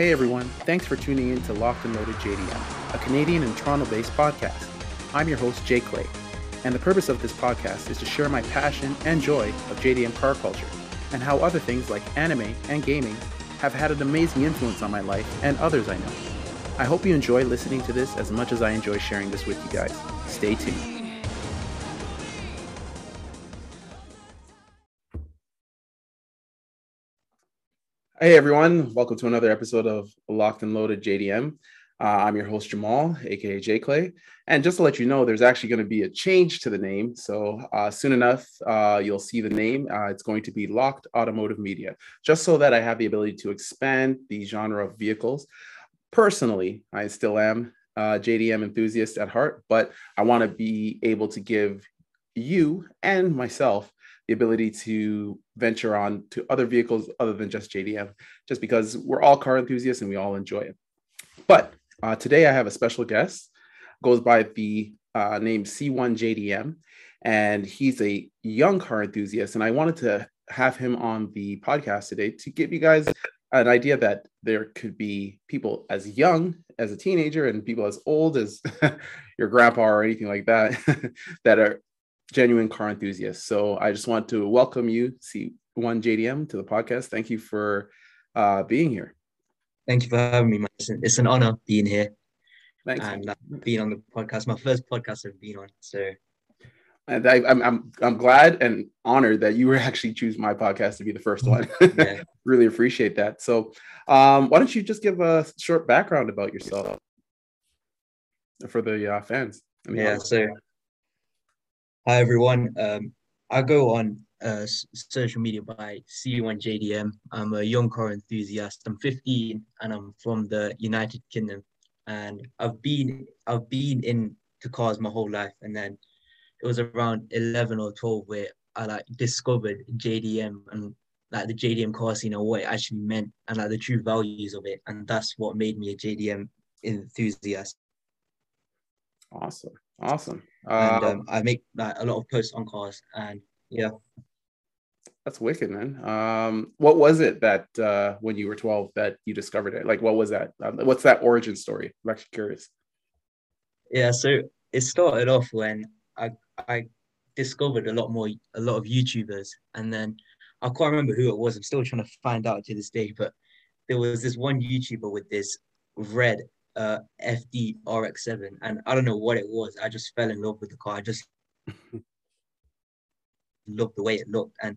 Hey everyone, thanks for tuning in to Locked and Loaded JDM, a Canadian and Toronto based podcast. I'm your host, Jay Clay, and the purpose of this podcast is to share my passion and joy of JDM car culture and how other things like anime and gaming have had an amazing influence on my life and others I know. I hope you enjoy listening to this as much as I enjoy sharing this with you guys. Stay tuned. Hey everyone, welcome to another episode of Locked and Loaded JDM. Uh, I'm your host Jamal, aka J Clay, and just to let you know, there's actually going to be a change to the name. So uh, soon enough, uh, you'll see the name. Uh, it's going to be Locked Automotive Media, just so that I have the ability to expand the genre of vehicles. Personally, I still am a JDM enthusiast at heart, but I want to be able to give you and myself the ability to venture on to other vehicles other than just JDM, just because we're all car enthusiasts and we all enjoy it. But uh, today I have a special guest, goes by the uh, name C1 JDM, and he's a young car enthusiast. And I wanted to have him on the podcast today to give you guys an idea that there could be people as young as a teenager and people as old as your grandpa or anything like that that are genuine car enthusiast. So I just want to welcome you, C1 JDM, to the podcast. Thank you for uh, being here. Thank you for having me, man. It's an honor being here. Thanks. And uh, being on the podcast, my first podcast I've been on. So and I, am I'm I'm glad and honored that you were actually choose my podcast to be the first one. really appreciate that. So, um, why don't you just give a short background about yourself for the uh, fans? I mean, yeah. So, Hi everyone. Um, I go on uh, social media by C1JDM. I'm a young car enthusiast. I'm 15 and I'm from the United Kingdom. And I've been I've been into cars my whole life. And then it was around 11 or 12 where I like discovered JDM and like the JDM car scene and what it actually meant and like the true values of it. And that's what made me a JDM enthusiast. Awesome. Awesome. And um, um, I make like a lot of posts on cars and yeah. That's wicked, man. Um, what was it that uh, when you were 12 that you discovered it? Like, what was that? Um, what's that origin story? I'm actually curious. Yeah, so it started off when I I discovered a lot more a lot of YouTubers, and then I can't remember who it was. I'm still trying to find out to this day, but there was this one YouTuber with this red uh, FD RX7, and I don't know what it was. I just fell in love with the car. I just loved the way it looked, and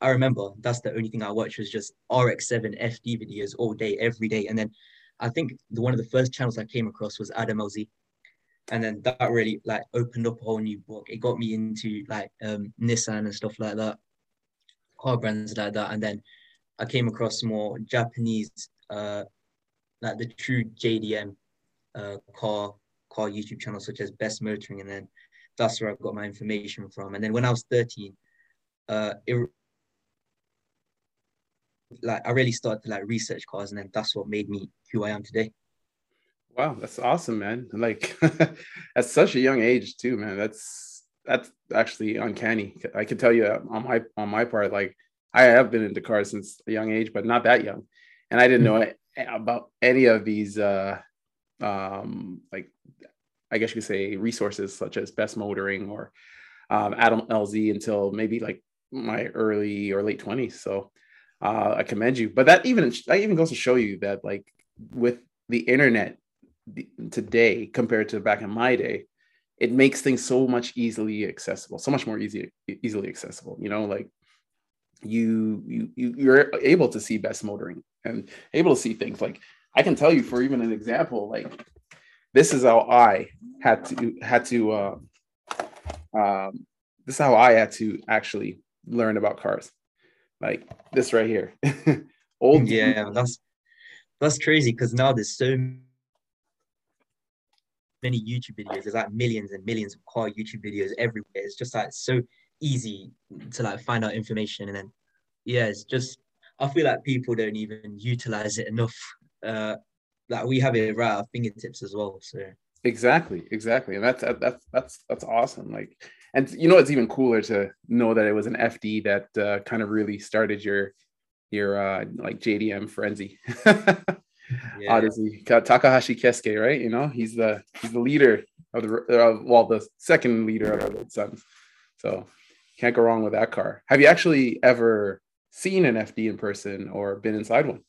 I remember that's the only thing I watched was just RX7 FD videos all day, every day. And then I think the, one of the first channels I came across was Adam LZ. And then that really like opened up a whole new book. It got me into like um, Nissan and stuff like that, car brands like that. And then I came across more Japanese uh, like the true JDM uh, car car YouTube channel, such as Best Motoring, and then that's where I got my information from. And then when I was 13, uh, it like I really started to like research cars, and then that's what made me who I am today. Wow, that's awesome, man! Like at such a young age too, man. That's that's actually uncanny. I can tell you on my on my part, like I have been into cars since a young age, but not that young, and I didn't know it about any of these uh um like I guess you could say resources such as Best Motoring or um, Adam LZ until maybe like my early or late 20s. So uh, I commend you. But that even that even goes to show you that like with the internet today compared to back in my day, it makes things so much easily accessible, so much more easy easily accessible. You know, like you you you're able to see best motoring and able to see things like I can tell you for even an example, like this is how I had to had to uh, um, this is how I had to actually learn about cars, like this right here. Old yeah, that's that's crazy because now there's so many YouTube videos. There's like millions and millions of car YouTube videos everywhere. It's just like so easy to like find out information and then yeah, it's just I feel like people don't even utilize it enough. Uh, like we have it right at our fingertips as well. So exactly, exactly, and that's that's that's that's awesome. Like, and you know, it's even cooler to know that it was an FD that uh, kind of really started your your uh, like JDM frenzy. yeah. Odyssey. Takahashi Keisuke, right? You know, he's the he's the leader of the uh, well, the second leader of the Suns. So can't go wrong with that car. Have you actually ever seen an FD in person or been inside one?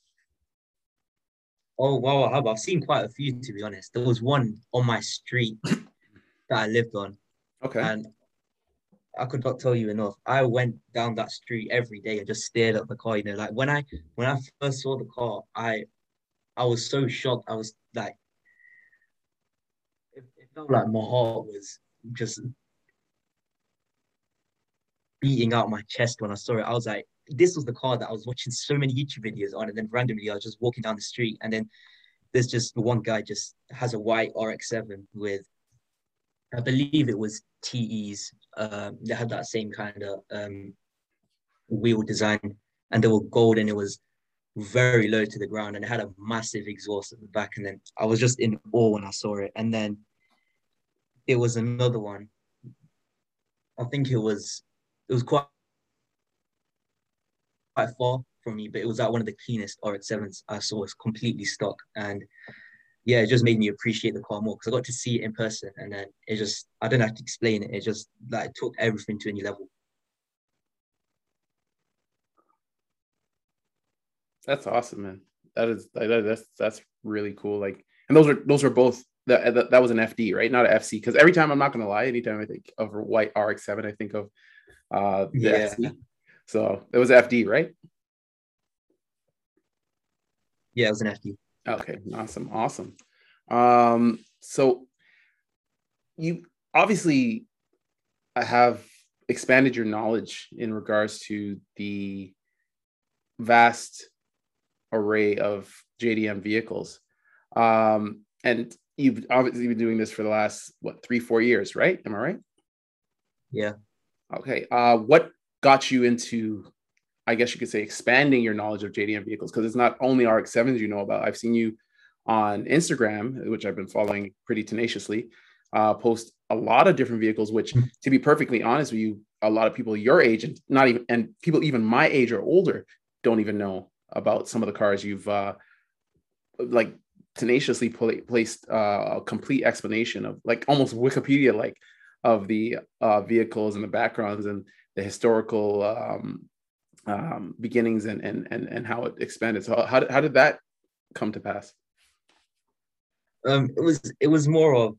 Oh have. I've seen quite a few to be honest. There was one on my street that I lived on. Okay. And I could not tell you enough. I went down that street every day and just stared at the car. You know, like when I when I first saw the car, I I was so shocked. I was like, it, it felt like my heart was just beating out my chest when I saw it. I was like, this was the car that I was watching so many YouTube videos on, and then randomly I was just walking down the street, and then there's just one guy just has a white RX-7 with, I believe it was TEs. Um, they had that same kind of um, wheel design, and they were gold, and it was very low to the ground, and it had a massive exhaust at the back. And then I was just in awe when I saw it. And then it was another one. I think it was it was quite quite far from me, but it was at one of the cleanest RX-7s I saw. It's completely stock. And yeah, it just made me appreciate the car more because I got to see it in person. And then it just, I don't have to explain it. It just like took everything to a new level. That's awesome, man. That is that's that's really cool. Like, and those are those are both that that, that was an FD, right? Not an FC. Because every time I'm not gonna lie, anytime I think of a white RX-7, I think of uh the yeah. FC. So it was FD, right? Yeah, it was an FD. Okay, awesome, awesome. Um, so you obviously have expanded your knowledge in regards to the vast array of JDM vehicles. Um, and you've obviously been doing this for the last what three, four years, right? Am I right? Yeah. Okay. Uh, what got you into, I guess you could say, expanding your knowledge of JDM vehicles? Because it's not only RX-7s you know about. I've seen you on Instagram, which I've been following pretty tenaciously, uh, post a lot of different vehicles. Which, mm-hmm. to be perfectly honest with you, a lot of people your age and not even and people even my age or older don't even know about some of the cars you've uh, like tenaciously pl- placed uh, a complete explanation of like almost Wikipedia like of the uh, vehicles and the backgrounds and the historical um, um, beginnings and, and and and how it expanded. So how, how did that come to pass? Um, it was it was more of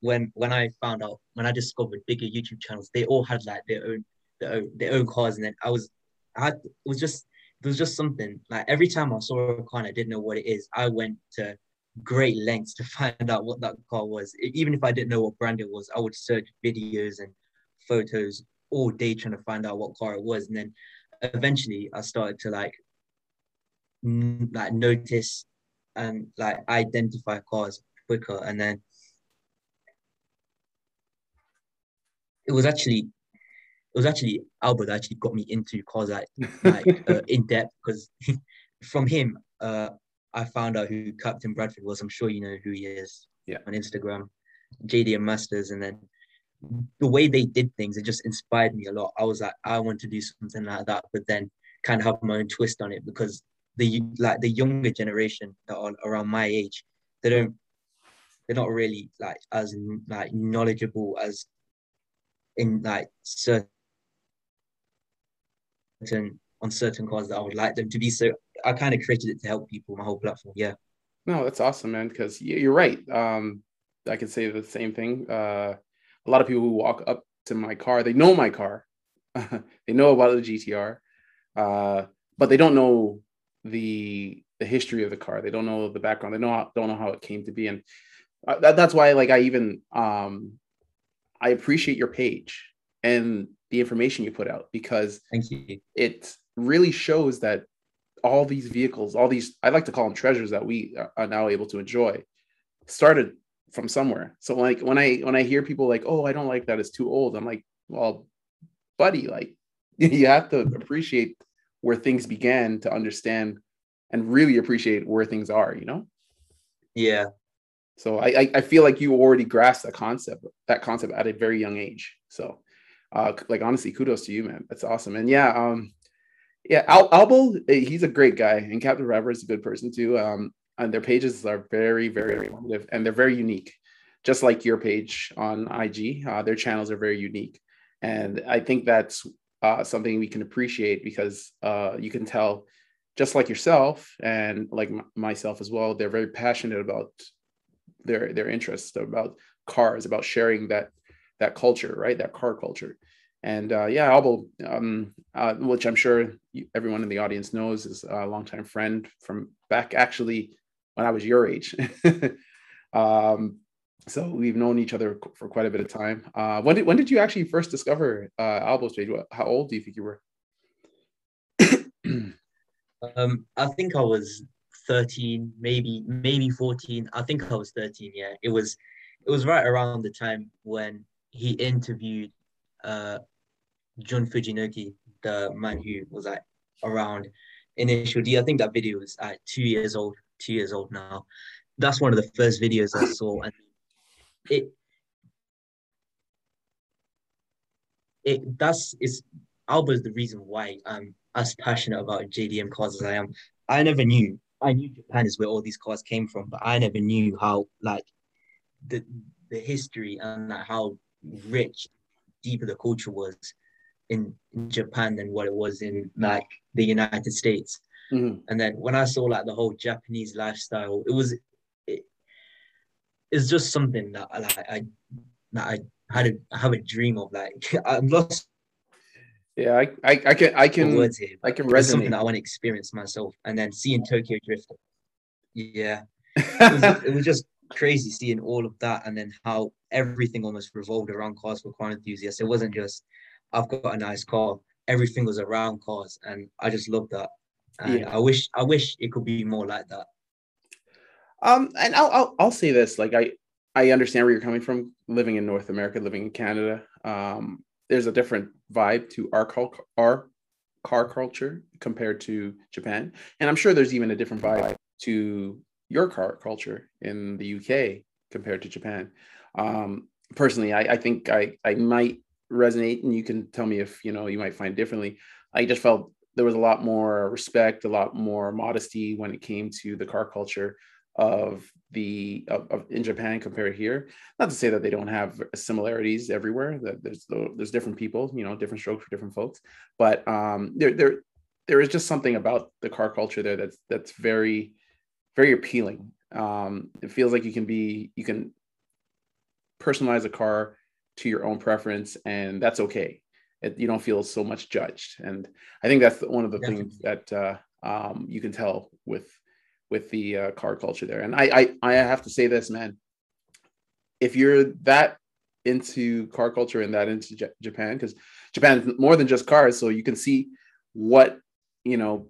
when when I found out when I discovered bigger YouTube channels, they all had like their own their own, their own cars, and then I was I had, it was just it was just something like every time I saw a car and I didn't know what it is, I went to great lengths to find out what that car was. Even if I didn't know what brand it was, I would search videos and photos all day trying to find out what car it was. And then eventually I started to like n- like notice and like identify cars quicker. And then it was actually it was actually Albo that actually got me into cars like like uh, in depth because from him uh, I found out who Captain Bradford was. I'm sure you know who he is. Yeah. On Instagram, JDM Masters, and then the way they did things, it just inspired me a lot. I was like, I want to do something like that, but then kind of have my own twist on it because the like the younger generation that are around my age, they don't, they're not really like as like knowledgeable as in like certain on certain cars that I would like them to be. So I kind of created it to help people. My whole platform, yeah. No, that's awesome, man. Because you're right. Um, I could say the same thing. Uh, a lot of people who walk up to my car, they know my car, they know about the GTR, uh, but they don't know the the history of the car. They don't know the background. They know how, don't know how it came to be, and uh, that, that's why like I even um, I appreciate your page and the information you put out because thank you. It really shows that all these vehicles, all these I like to call them treasures that we are now able to enjoy, started from somewhere. So like when I when I hear people like, oh, I don't like that, it's too old. I'm like, well, buddy, like you have to appreciate where things began to understand and really appreciate where things are, you know? Yeah. So I I feel like you already grasped that concept, that concept at a very young age. So uh like honestly, kudos to you, man. That's awesome. And yeah, um Yeah, Al- Albo, eh, he's a great guy, and Captain Rapper is a good person too. Um, and their pages are very, very informative, and they're very unique, just like your page on IG. Uh, their channels are very unique, and I think that's uh, something we can appreciate because uh, you can tell, just like yourself and like m- myself as well, they're very passionate about their their interests, about cars, about sharing that that culture, right? That car culture. And uh, yeah, Albo, um, uh, which I'm sure everyone in the audience knows, is a longtime friend from back actually when I was your age. um, so we've known each other for quite a bit of time. Uh, when did when did you actually first discover uh, Stage? How old do you think you were? um, I think I was 13, maybe maybe 14. I think I was 13. Yeah, it was it was right around the time when he interviewed uh, Jun Fujinoki, the man who was like around initial D. I think that video was at two years old, two years old now. That's one of the first videos I saw, and it it that's is Albo's the reason why I'm as passionate about JDM cars as I am. I never knew. I knew Japan is where all these cars came from, but I never knew how like the the history and like, how rich, deeper the culture was in, in Japan than what it was in like the United States. Mm-hmm. And then when I saw like the whole Japanese lifestyle, it was it, it's just something that I like I that I had a I have a dream of like I'm lost. Yeah, I, I, I can I can words here, I can resonate. something that I want to experience myself, and then seeing Tokyo Drift. Yeah, it was, it was just crazy seeing all of that, and then how everything almost revolved around cars for car enthusiasts. It wasn't just I've got a nice car. Everything was around cars, and I just love that. And yeah. I wish I wish it could be more like that. Um, and I'll, I'll I'll say this: like I I understand where you're coming from, living in North America, living in Canada. Um, there's a different vibe to our our car culture compared to Japan, and I'm sure there's even a different vibe to your car culture in the UK compared to Japan. Um, personally, I, I think I I might resonate, and you can tell me if you know you might find differently. I just felt there was a lot more respect, a lot more modesty when it came to the car culture of the of, of, in Japan compared here. Not to say that they don't have similarities everywhere. That there's there's different people, you know, different strokes for different folks. But um, there there there is just something about the car culture there that's that's very very appealing. Um, it feels like you can be you can personalize a car to your own preference, and that's okay. It, you don't feel so much judged, and I think that's one of the things that uh, um, you can tell with with the uh, car culture there. And I, I I have to say this, man. If you're that into car culture and that into J- Japan, because Japan is more than just cars, so you can see what you know,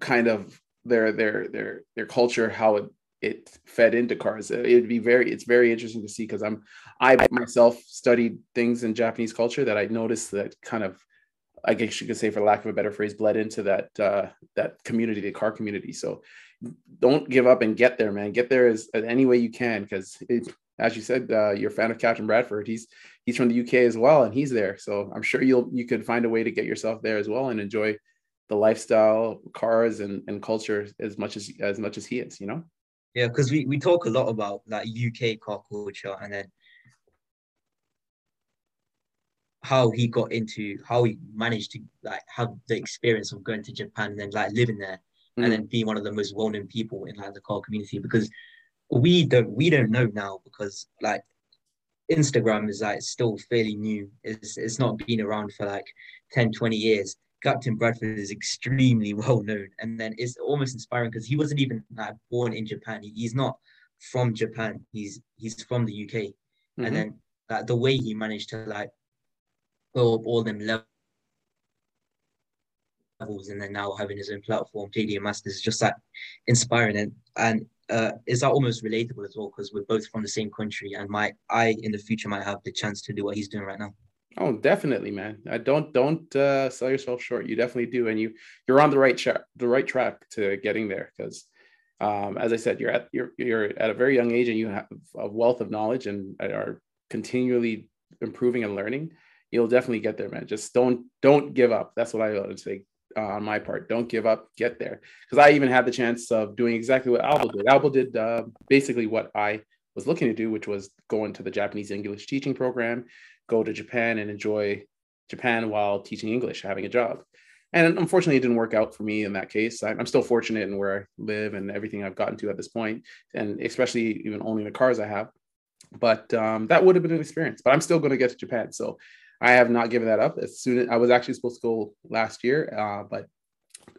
kind of their their their their culture, how it it fed into cars. It'd be very it's very interesting to see because I'm I myself studied things in Japanese culture that I noticed that kind of I guess you could say, for lack of a better phrase, bled into that uh, that community, the car community. So don't give up and get there, man. Get there as, as any way you can, because as you said, uh, you're a fan of Captain Bradford. He's he's from the UK as well, and he's there. So I'm sure you'll you could find a way to get yourself there as well and enjoy the lifestyle, cars, and, and culture as much as as much as he is. You know. Yeah, because we, we talk a lot about like UK car culture and then how he got into how he managed to like have the experience of going to Japan and then like living there mm. and then being one of the most well-known people in like the car community because we don't we don't know now because like Instagram is like still fairly new. It's it's not been around for like 10, 20 years. Captain Bradford is extremely well known, and then it's almost inspiring because he wasn't even like, born in Japan. He, he's not from Japan. He's he's from the UK, mm-hmm. and then like, the way he managed to like go up all them levels, and then now having his own platform, JDM Masters, is just like inspiring and and uh, is that almost relatable as well because we're both from the same country, and my I in the future might have the chance to do what he's doing right now. Oh, definitely, man. I don't don't uh, sell yourself short. You definitely do, and you you're on the right track, the right track to getting there. Because, um, as I said, you're at you're you're at a very young age, and you have a wealth of knowledge, and are continually improving and learning. You'll definitely get there, man. Just don't don't give up. That's what I would say. uh, on my part. Don't give up, get there. Because I even had the chance of doing exactly what Albo did. Albo did uh, basically what I was looking to do, which was go into the Japanese English teaching program, go to Japan and enjoy Japan while teaching English, having a job. And unfortunately, it didn't work out for me in that case. I'm still fortunate in where I live and everything I've gotten to at this point, and especially even owning the cars I have. But um, that would have been an experience. But I'm still going to get to Japan, so I have not given that up. As soon as I was actually supposed to go last year, uh, but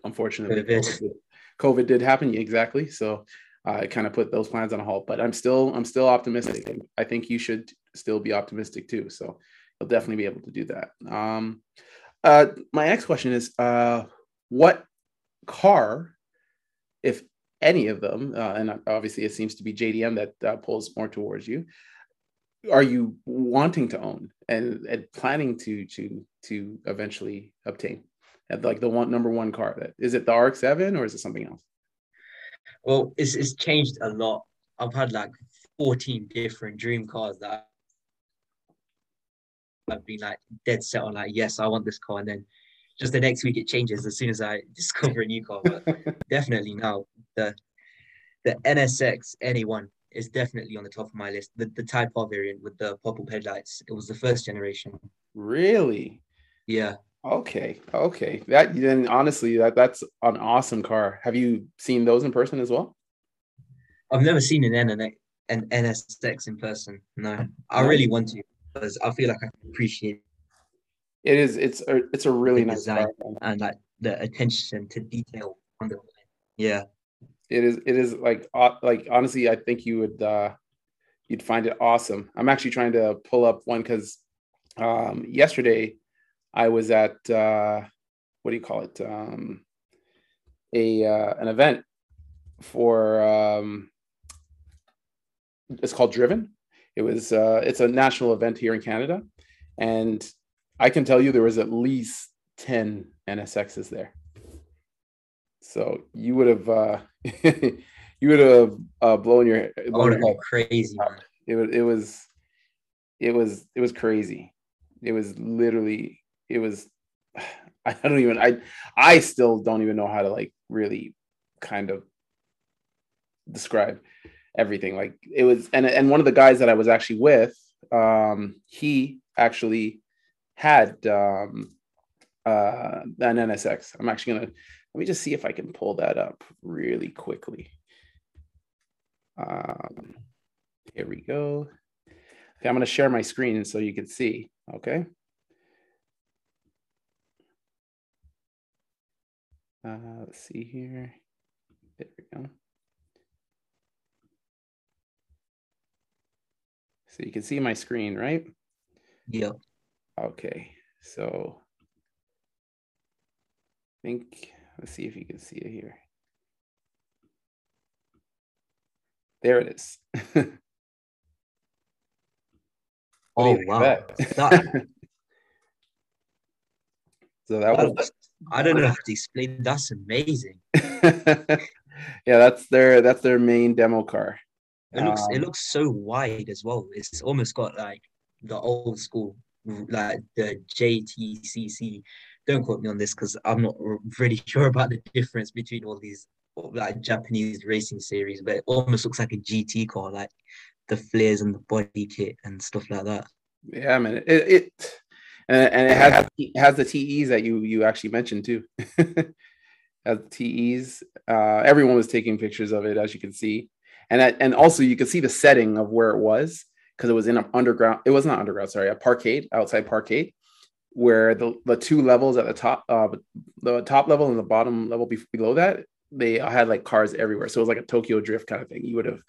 unfortunately, COVID did, COVID did happen exactly. So uh, it kind of put those plans on a halt. But I'm still I'm still optimistic, I think you should still be optimistic too. So you'll definitely be able to do that. Um, uh, my next question is, uh, what car, if any of them, uh, and obviously it seems to be JDM that uh, pulls more towards you, are you wanting to own and, and planning to to to eventually obtain? Like the one number one car, that is it the RX-7 or is it something else? Well, it's it's changed a lot. I've had like 14 different dream cars that I've been like dead set on like, yes, I want this car. And then just the next week it changes as soon as I discover a new car. But definitely now the the NSX NA1 is definitely on the top of my list. The the Type R variant with the pop-up headlights. It was the first generation. Really? Yeah. Okay. Okay. That then honestly that that's an awesome car. Have you seen those in person as well? I've never seen an NSX an NSX in person. No. I really want to because I feel like I appreciate it is it's a it's a really nice design and like the attention to detail on the yeah. It is it is like like honestly i think you would uh you'd find it awesome. I'm actually trying to pull up one because um yesterday i was at uh what do you call it? Um a uh, an event for um it's called driven it was uh, it's a national event here in Canada, and I can tell you there was at least ten NSXs there. So you would have uh, you would have uh, blown your blown oh, your crazy. It was it was it was it was crazy. It was literally it was I don't even I I still don't even know how to like really kind of describe everything. Like it was, and and one of the guys that I was actually with, um, he actually had um, uh, an NSX. I'm actually gonna let me just see if I can pull that up really quickly. Um, here we go. Okay, I'm gonna share my screen so you can see. Okay. Uh, let's see here. There we go. So you can see my screen, right? Yeah. Okay. So I think, let's see if you can see it here. There it is. oh, wow. That, so that, that was, I don't know how to explain. That's amazing. yeah, that's their that's their main demo car. It looks um, it looks so wide as well. It's almost got like the old school, like the JTCC. Don't quote me on this because I'm not really sure about the difference between all these like Japanese racing series, but it almost looks like a GT car, like the flares and the body kit and stuff like that. Yeah, man. It, it and, and it has it has the TEs that you you actually mentioned too. has TEs. Uh, everyone was taking pictures of it, as you can see and that, and also you could see the setting of where it was because it was in an underground. It was not underground, sorry, a parkade outside parkade, where the the two levels at the top, uh, the top level and the bottom level below that, they had like cars everywhere. So it was like a Tokyo Drift kind of thing. You would have,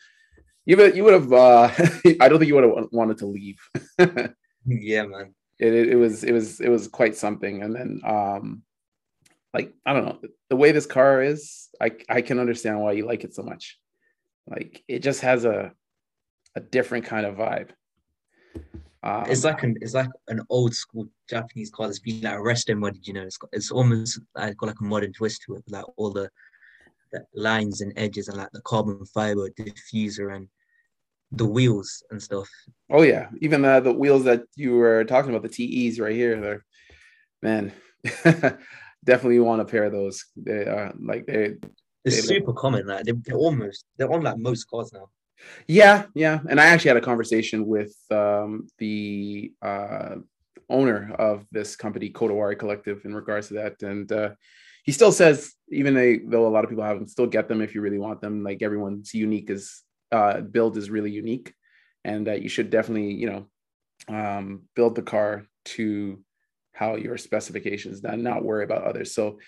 you would you would have. Uh, I don't think you would have wanted to leave. yeah, man. It, it, it was it was it was quite something. And then um, like I don't know the way this car is, I I can understand why you like it so much. Like it just has a a different kind of vibe. Um, it's like an it's like an old school Japanese car that's been like resto modded. You know, it's got it's almost like got like a modern twist to it, like all the, the lines and edges and like the carbon fiber diffuser and the wheels and stuff. Oh yeah, even the the wheels that you were talking about, the TEs right here, they're man. definitely want a pair of those. They are like they. It's they super common. Like they're, they're almost they're on like most cars now. Yeah, yeah, and I actually had a conversation with um, the uh, owner of this company, Kodawari Collective, in regards to that, and uh, he still says even they, though a lot of people have them, still get them if you really want them. Like everyone's unique is uh, build is really unique, and that you should definitely you know um, build the car to how your specifications and not worry about others. So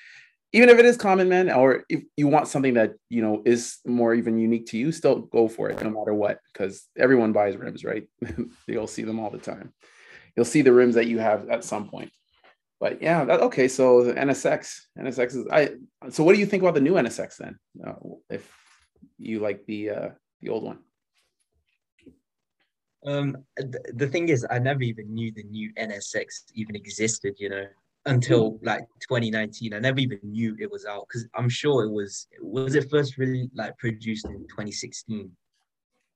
even if it is common man or if you want something that you know is more even unique to you still go for it no matter what because everyone buys rims right? You'll see them all the time. You'll see the rims that you have at some point. But yeah that, okay so the nsx nsx is i so what do you think about the new nsx then uh, if you like the uh the old one? Um th- the thing is i never even knew the new nsx even existed you know until like 2019. I never even knew it was out because I'm sure it was. Was it first really like produced in 2016?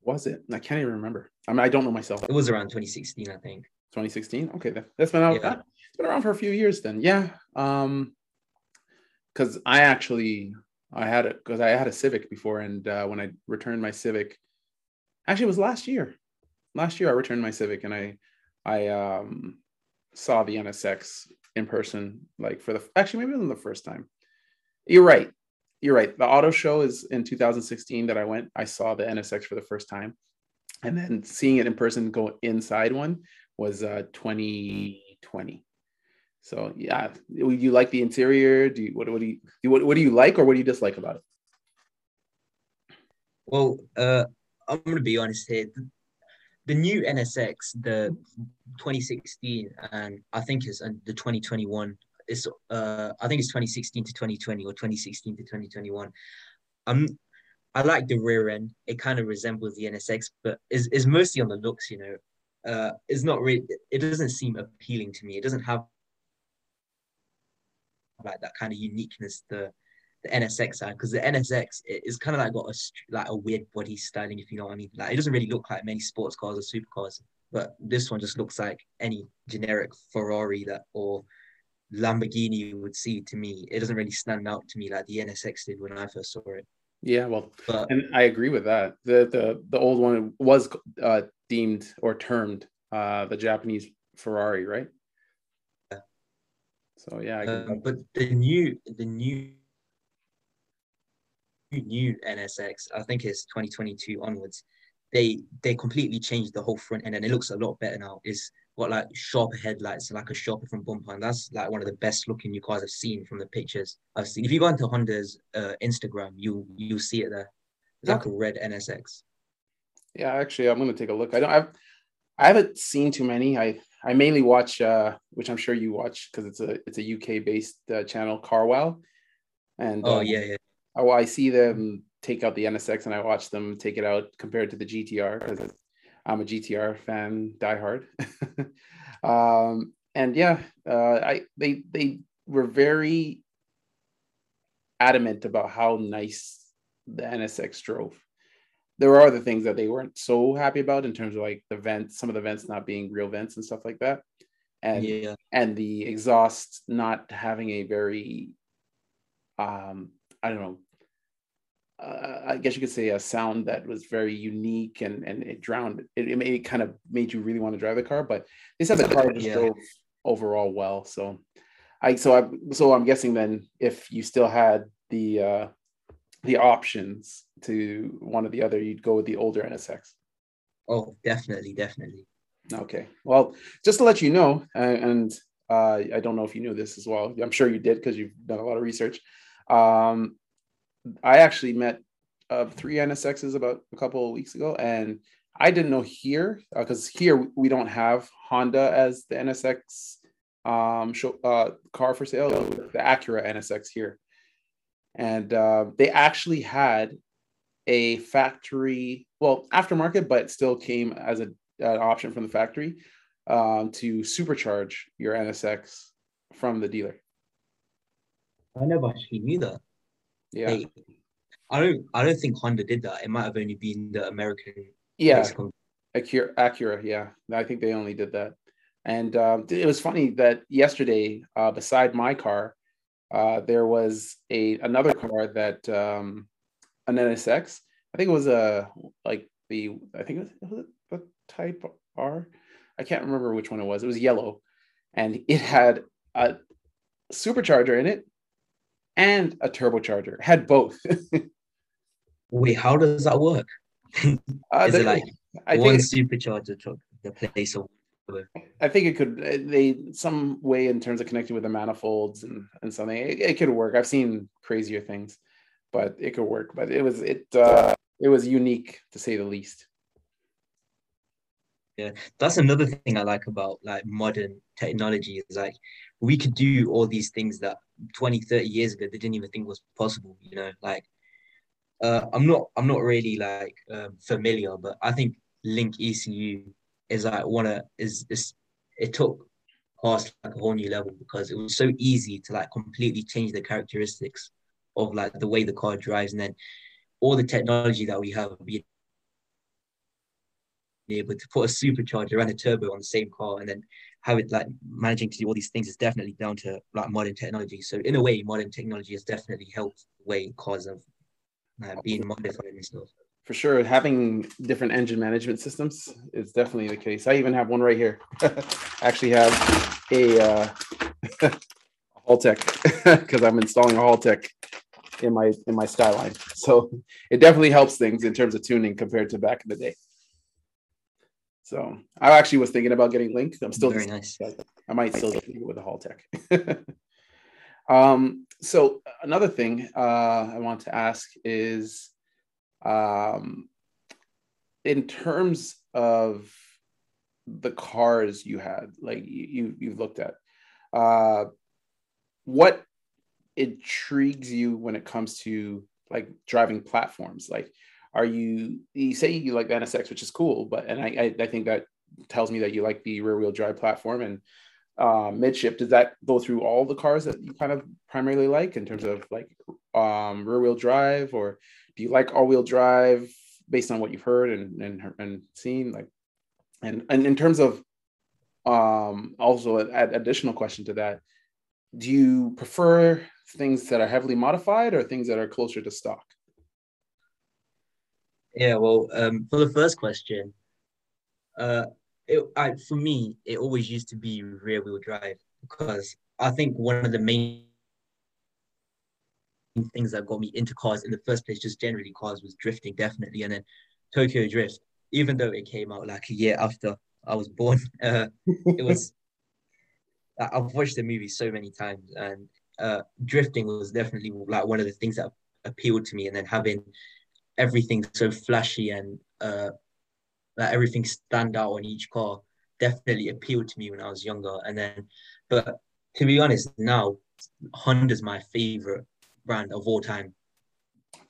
Was it? I can't even remember. I mean, I don't know myself. It was around 2016, I think. 2016. Okay, that, has been out. Yeah. It's been around for a few years then. Yeah. Um, because I actually I had it because I had a Civic before, and uh, when I returned my Civic, actually it was last year. Last year I returned my Civic, and I I um saw the NSX in person, like for the actually maybe it the first time. You're right. You're right. The auto show is in 2016 that I went. I saw the NSX for the first time, and then seeing it in person go inside one was uh, 2020. So yeah, you like the interior? Do you what, what do you what, what do you like or what do you dislike about it? Well, uh, I'm gonna be honest here the new NSX, the 2016, and I think it's the 2021. It's uh, I think it's 2016 to 2020 or 2016 to 2021. Um, I like the rear end. It kind of resembles the NSX, but is is mostly on the looks. You know, uh, it's not really. It doesn't seem appealing to me. It doesn't have like that kind of uniqueness the the NSX side because the NSX is kind of like got a like a weird body styling, if you know what I mean. Like it doesn't really look like many sports cars or supercars, but this one just looks like any generic Ferrari that or Lamborghini would see to me. It doesn't really stand out to me like the NSX did when I first saw it. Yeah, well, but, and I agree with that. The the the old one was uh, deemed or termed uh, the Japanese Ferrari, right? Yeah. So yeah, um, but the new the new new NSX, I think it's 2022 onwards, they they completely changed the whole front end and it looks a lot better now. It's got like sharper headlights, like a sharper front bumper, and that's like one of the best looking new cars I've seen from the pictures I've seen. If you go into Honda's uh, Instagram, you you'll see it there. It's like a red NSX. Yeah, actually, I'm gonna take a look. I don't. I've I haven't seen too many. I I mainly watch, uh, which I'm sure you watch because it's a it's a UK based uh, channel, Carwow. And oh um, yeah, yeah oh, I see them take out the NSX and I watch them take it out compared to the GTR because I'm a GTR fan, diehard. um, and yeah, uh, I they they were very adamant about how nice the NSX drove. There were other things that they weren't so happy about in terms of like the vents, some of the vents not being real vents and stuff like that, and yeah. and the exhaust not having a very um I don't know. Uh, I guess you could say a sound that was very unique and and it drowned. It, it, made, it kind of made you really want to drive the car but they said the car just yeah. drove overall well so I so I so I'm guessing then if you still had the uh the options to one or the other you'd go with the older NSX oh definitely definitely. Okay well just to let you know uh, and uh I don't know if you knew this as well I'm sure you did because you've done a lot of research um I actually met uh, three NSXs about a couple of weeks ago, and I didn't know here because uh, here we don't have Honda as the NSX um, show, uh, car for sale, the Acura NSX here, and uh, they actually had a factory, well, aftermarket, but still came as a, an option from the factory um, to supercharge your NSX from the dealer. I never actually knew that. Yeah. I don't I don't think Honda did that. It might have only been the American. Yeah. Acura, Acura, yeah. I think they only did that. And um, it was funny that yesterday, uh, beside my car, uh, there was a another car that um, an NSX. I think it was a like the I think it was, was it the Type R. I can't remember which one it was. It was yellow, and it had a supercharger in it and a turbocharger. Had both. Wait, how does that work? Uh, Is it like I one supercharger truck the place of I think it could they some way in terms of connecting with the manifolds and and something it, it could work. I've seen crazier things, but it could work. But it was it uh, it was unique to say the least. Yeah, that's another thing I like about like modern technology is like we could do all these things that 20, 30 years ago they didn't even think was possible, you know, like uh, I'm not I'm not really like um, familiar, but I think Link ECU is like one of is is it took past like a whole new level because it was so easy to like completely change the characteristics of like the way the car drives and then all the technology that we have being able to put a supercharger and a turbo on the same car and then have it like managing to do all these things is definitely down to like modern technology. So in a way, modern technology has definitely helped the way cars have uh, been modified and stuff. For sure, having different engine management systems is definitely the case. I even have one right here. I actually have a uh, Haltech because I'm installing a Haltech in my in my Skyline. So it definitely helps things in terms of tuning compared to back in the day. So I actually was thinking about getting Link. I'm still very nice. I might still get it with the Haltech. um, so another thing uh, I want to ask is, um, in terms of the cars you had, like you you've looked at, uh, what intrigues you when it comes to like driving platforms? Like, are you you say you like the NSX, which is cool, but and I I, I think that tells me that you like the rear wheel drive platform and uh, midship. Does that go through all the cars that you kind of primarily like in terms of like um, rear wheel drive, or do you like all wheel drive based on what you've heard and and, and seen? Like, and and in terms of um, also an additional question to that, do you prefer things that are heavily modified or things that are closer to stock? Yeah, well, um, for the first question, uh, it, I, for me, it always used to be rear wheel drive because I think one of the main things that got me into cars in the first place, just generally cars, was drifting, definitely. And then Tokyo Drift, even though it came out like a year after I was born, uh, it was. I've watched the movie so many times, and uh, drifting was definitely like one of the things that appealed to me. And then having everything so flashy and uh, like everything stand out on each car definitely appealed to me when I was younger. And then, but to be honest, now Honda's my favorite brand of all time.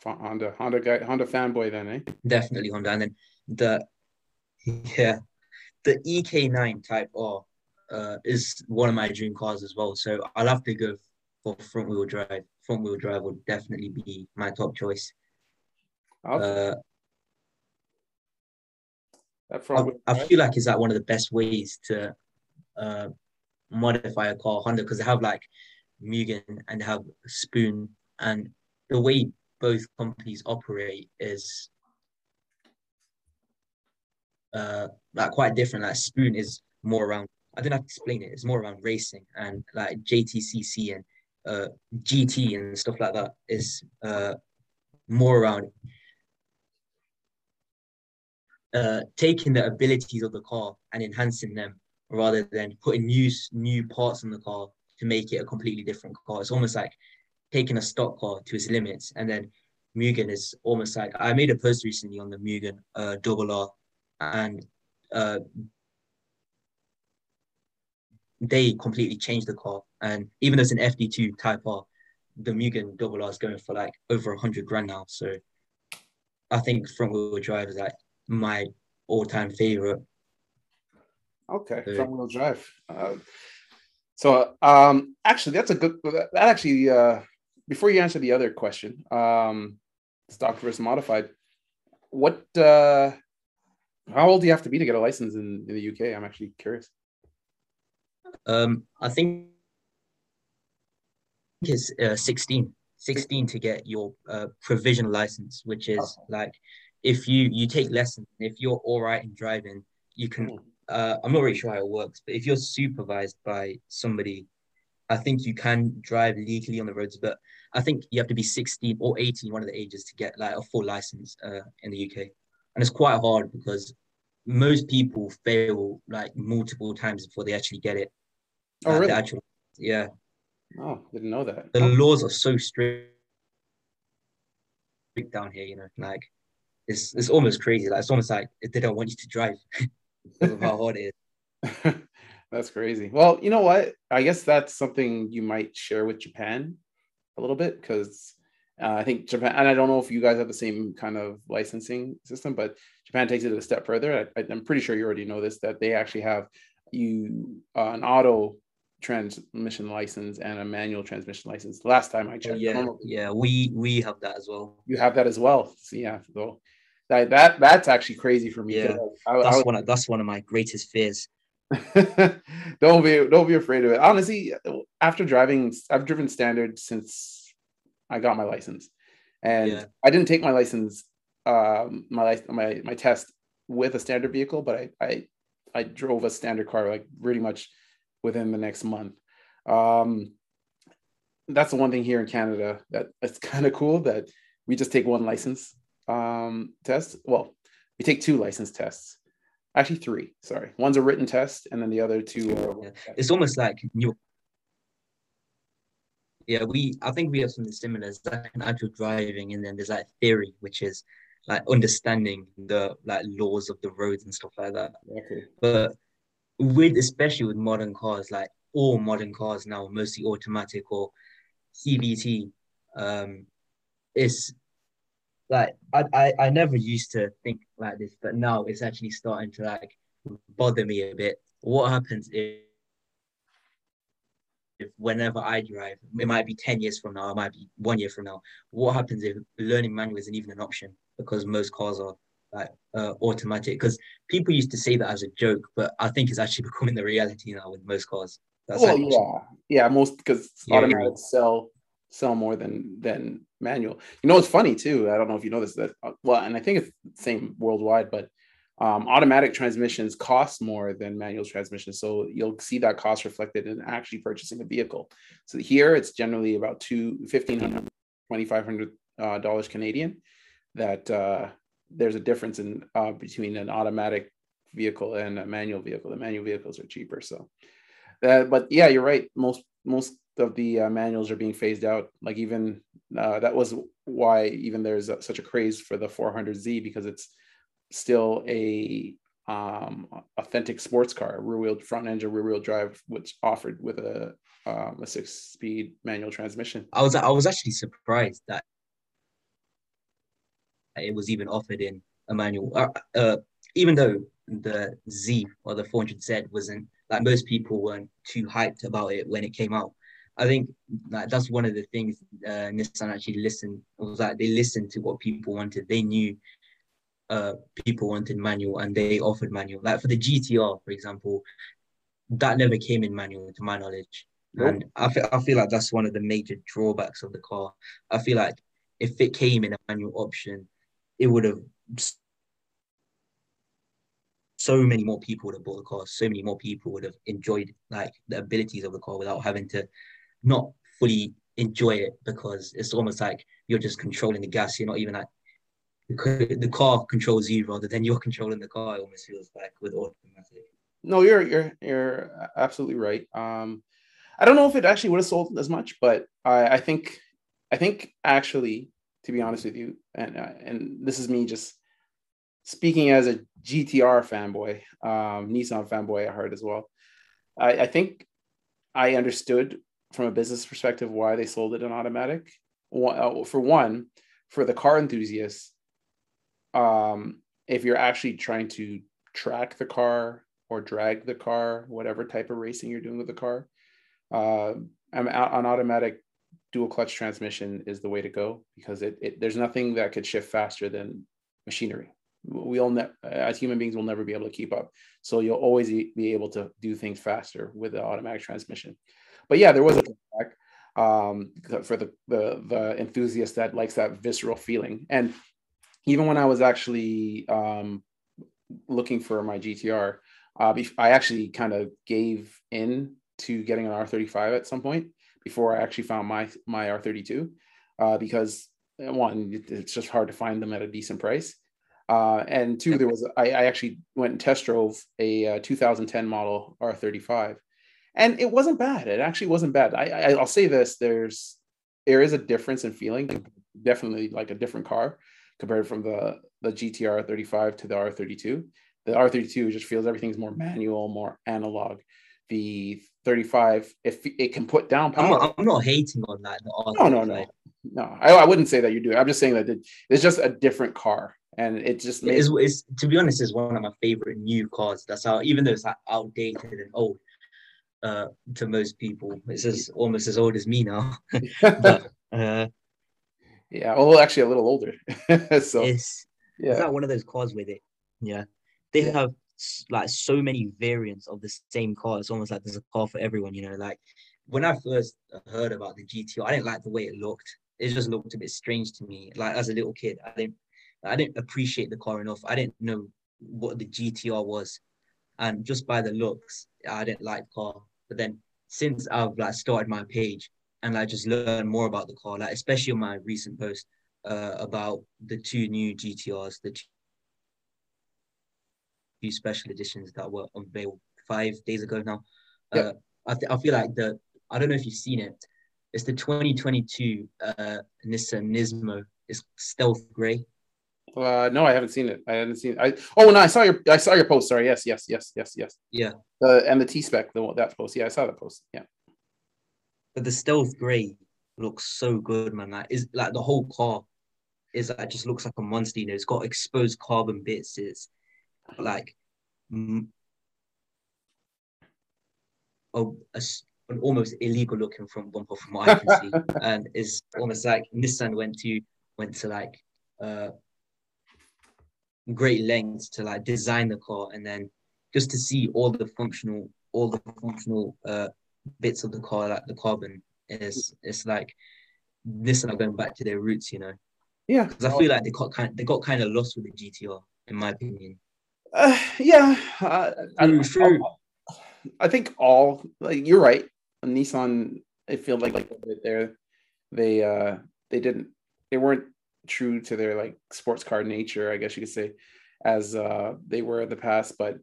Honda, Honda guy, Honda fanboy, then, eh? Definitely Honda. And then the yeah, the EK9 Type R uh, is one of my dream cars as well. So I'll have to go for front wheel drive. Front wheel drive would definitely be my top choice. Uh, I, I feel like is that one of the best ways to uh, modify a car Honda because they have like Mugen and they have Spoon and the way both companies operate is uh like quite different. Like Spoon is more around I don't have to explain it. It's more around racing and like JTCC and uh GT and stuff like that is uh more around uh, taking the abilities of the car and enhancing them rather than putting new new parts on the car to make it a completely different car. It's almost like taking a stock car to its limits. And then Mugen is almost like I made a post recently on the Mugen uh, double R, and uh, they completely changed the car. And even it's an FD2 Type R, the Mugen double R is going for like over a hundred grand now. So I think front wheel drive is like my all-time favorite. Okay, Uh, front wheel drive. Uh, so, um, actually, that's a good. That actually, uh, before you answer the other question, um, stock versus modified. What? Uh, how old do you have to be to get a license in, in the UK? I'm actually curious. Um, I think it's uh, 16. 16 to get your uh, provisional license, which is like if you you take lessons, if you're all right in driving, you can. Hmm. Uh, I'm not really sure how it works, but if you're supervised by somebody, I think you can drive legally on the roads. But I think you have to be 16 or 18, one of the ages, to get like a full license uh, in the UK, and it's quite hard because most people fail like multiple times before they actually get it. Oh, really? Actual, yeah. Oh, didn't know that. The laws are so strict down here, you know, like it's it's almost crazy. Like it's almost like they don't want you to drive because of how hard it is. that's crazy. Well, you know what? I guess that's something you might share with Japan a little bit because uh, I think Japan, and I don't know if you guys have the same kind of licensing system, but Japan takes it a step further. I, am pretty sure you already know this that they actually have you uh, an auto transmission license and a manual transmission license. Last time I checked, yeah, yeah, we we have that as well. You have that as well. So, yeah, so that that that's actually crazy for me. Yeah, I, that's I one of that's one of my greatest fears. don't be don't be afraid of it. Honestly, after driving, I've driven standard since I got my license, and yeah. I didn't take my license, um, my my my test with a standard vehicle, but I I I drove a standard car like pretty much within the next month. Um, that's the one thing here in Canada that it's kind of cool that we just take one license um, test. Well, we take two license tests. Actually, three. Sorry, one's a written test, and then the other two are. Yeah. It's almost like you. Yeah, we. I think we have something similar. There's like an actual driving, and then there's like theory, which is like understanding the like laws of the roads and stuff like that. Okay. But with especially with modern cars, like all modern cars now, mostly automatic or CVT, um, it's like I, I I never used to think like this, but now it's actually starting to like bother me a bit. What happens if if whenever I drive, it might be 10 years from now, it might be one year from now. What happens if learning manual isn't even an option because most cars are like uh, automatic because people used to say that as a joke, but I think it's actually becoming the reality now with most cars. That's well, yeah, yeah, most because yeah, automatic sell sell more than than manual. You know, it's funny too. I don't know if you know this that uh, well, and I think it's the same worldwide, but um, automatic transmissions cost more than manual transmissions. So you'll see that cost reflected in actually purchasing a vehicle. So here it's generally about two, 1500 $2,500 uh, dollars Canadian that uh, there's a difference in uh, between an automatic vehicle and a manual vehicle. The manual vehicles are cheaper. So, uh, but yeah, you're right. Most most of the uh, manuals are being phased out. Like even uh, that was why even there's a, such a craze for the 400Z because it's still a um, authentic sports car, rear wheel front engine, rear wheel drive, which offered with a um, a six speed manual transmission. I was I was actually surprised that it was even offered in a manual. Uh, uh, even though the Z or the 400Z wasn't like most people weren't too hyped about it when it came out. I think like that's one of the things uh, Nissan actually listened. Was like they listened to what people wanted. They knew uh, people wanted manual and they offered manual. Like for the GTR, for example, that never came in manual to my knowledge. Nope. And I feel, I feel like that's one of the major drawbacks of the car. I feel like if it came in a manual option, it would have so many more people would have bought the car. So many more people would have enjoyed like the abilities of the car without having to not fully enjoy it because it's almost like you're just controlling the gas. You're not even like the car controls you rather than you're controlling the car. It almost feels like with automatic. No, you're you're you're absolutely right. Um, I don't know if it actually would have sold as much, but I, I think I think actually to be honest with you. And uh, and this is me just speaking as a GTR fanboy, um, Nissan fanboy I heard as well. I, I think I understood from a business perspective why they sold it in automatic. Uh, for one, for the car enthusiasts, um, if you're actually trying to track the car or drag the car, whatever type of racing you're doing with the car, uh, an automatic dual clutch transmission is the way to go because it, it there's nothing that could shift faster than machinery. We all ne- as human beings will never be able to keep up. So you'll always be able to do things faster with the automatic transmission. But yeah, there was a pushback. um, for the, the the enthusiast that likes that visceral feeling. And even when I was actually um, looking for my GTR, uh, I actually kind of gave in to getting an R35 at some point before I actually found my my R32 uh, because one it's just hard to find them at a decent price. Uh, and two, there was I, I, actually went and test drove a, a uh, 2010 model R35, and it wasn't bad. It actually wasn't bad. I, I will say this: there's there is a difference in feeling, definitely like a different car compared from the the GTR 35 to the R32. The R32 just feels everything's more manual, more analog. The 35, if it can put down power. I'm not, I'm not hating on that. No, no, no, no. I, I wouldn't say that you do. I'm just saying that it, it's just a different car, and it just. It's, it's, to be honest, is one of my favorite new cars. That's how, even though it's like outdated and old, uh, to most people. It's as almost as old as me now. but, uh, yeah, well, actually, a little older. so it's yeah, it's like one of those cars with it. Yeah, they yeah. have like so many variants of the same car. It's almost like there's a car for everyone. You know, like when I first heard about the GTR, I didn't like the way it looked. It just looked a bit strange to me. Like as a little kid, I didn't, I didn't appreciate the car enough. I didn't know what the GTR was, and just by the looks, I didn't like the car. But then since I've like started my page and I just learned more about the car, like especially on my recent post uh, about the two new GTRs, the two special editions that were unveiled five days ago now. Uh, I, th- I feel like the I don't know if you've seen it. It's the 2022 uh, Nissan Nismo. It's stealth gray. Uh, no, I haven't seen it. I haven't seen. It. I oh no, I saw your I saw your post. Sorry, yes, yes, yes, yes, yes. Yeah. Uh, and the T spec, the that post. Yeah, I saw that post. Yeah. But the stealth gray looks so good, man. Like is like the whole car is like just looks like a monster. You know, it's got exposed carbon bits. It's like mm, oh, a, an almost illegal looking front bumper from what I can see, and it's almost like Nissan went to went to like uh great lengths to like design the car and then just to see all the functional all the functional uh bits of the car like the carbon. Is it's like this are going back to their roots you know? Yeah. Because i feel like they got kind of, they got kind of lost with the gtr in my opinion. Uh, yeah uh, I, sure. I think all like you're right. Nissan it feels like like they're they uh they didn't they weren't true to their like sports car nature, I guess you could say, as uh, they were in the past. But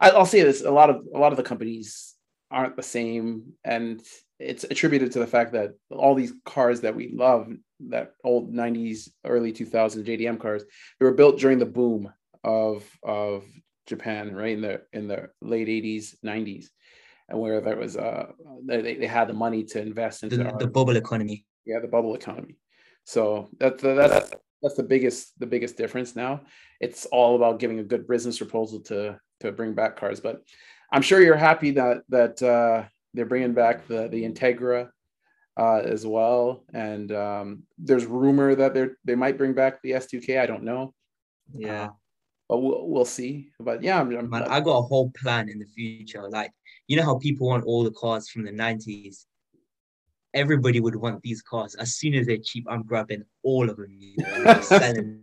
I, will say this: a lot of a lot of the companies aren't the same, and it's attributed to the fact that all these cars that we love, that old '90s, early 2000s JDM cars, they were built during the boom of of Japan, right in the in the late '80s, '90s, and where there was uh they, they had the money to invest into the, the bubble economy. Yeah, the bubble economy. So that's that's that's the biggest the biggest difference now. It's all about giving a good business proposal to to bring back cars. But I'm sure you're happy that that uh, they're bringing back the the Integra uh, as well. And um, there's rumor that they they might bring back the S2K. I don't know. Yeah. Uh, but we'll, we'll see. But yeah, I'm, I'm, Man, I got a whole plan in the future. Like you know how people want all the cars from the 90s everybody would want these cars. As soon as they're cheap, I'm grabbing all of them. You know, selling.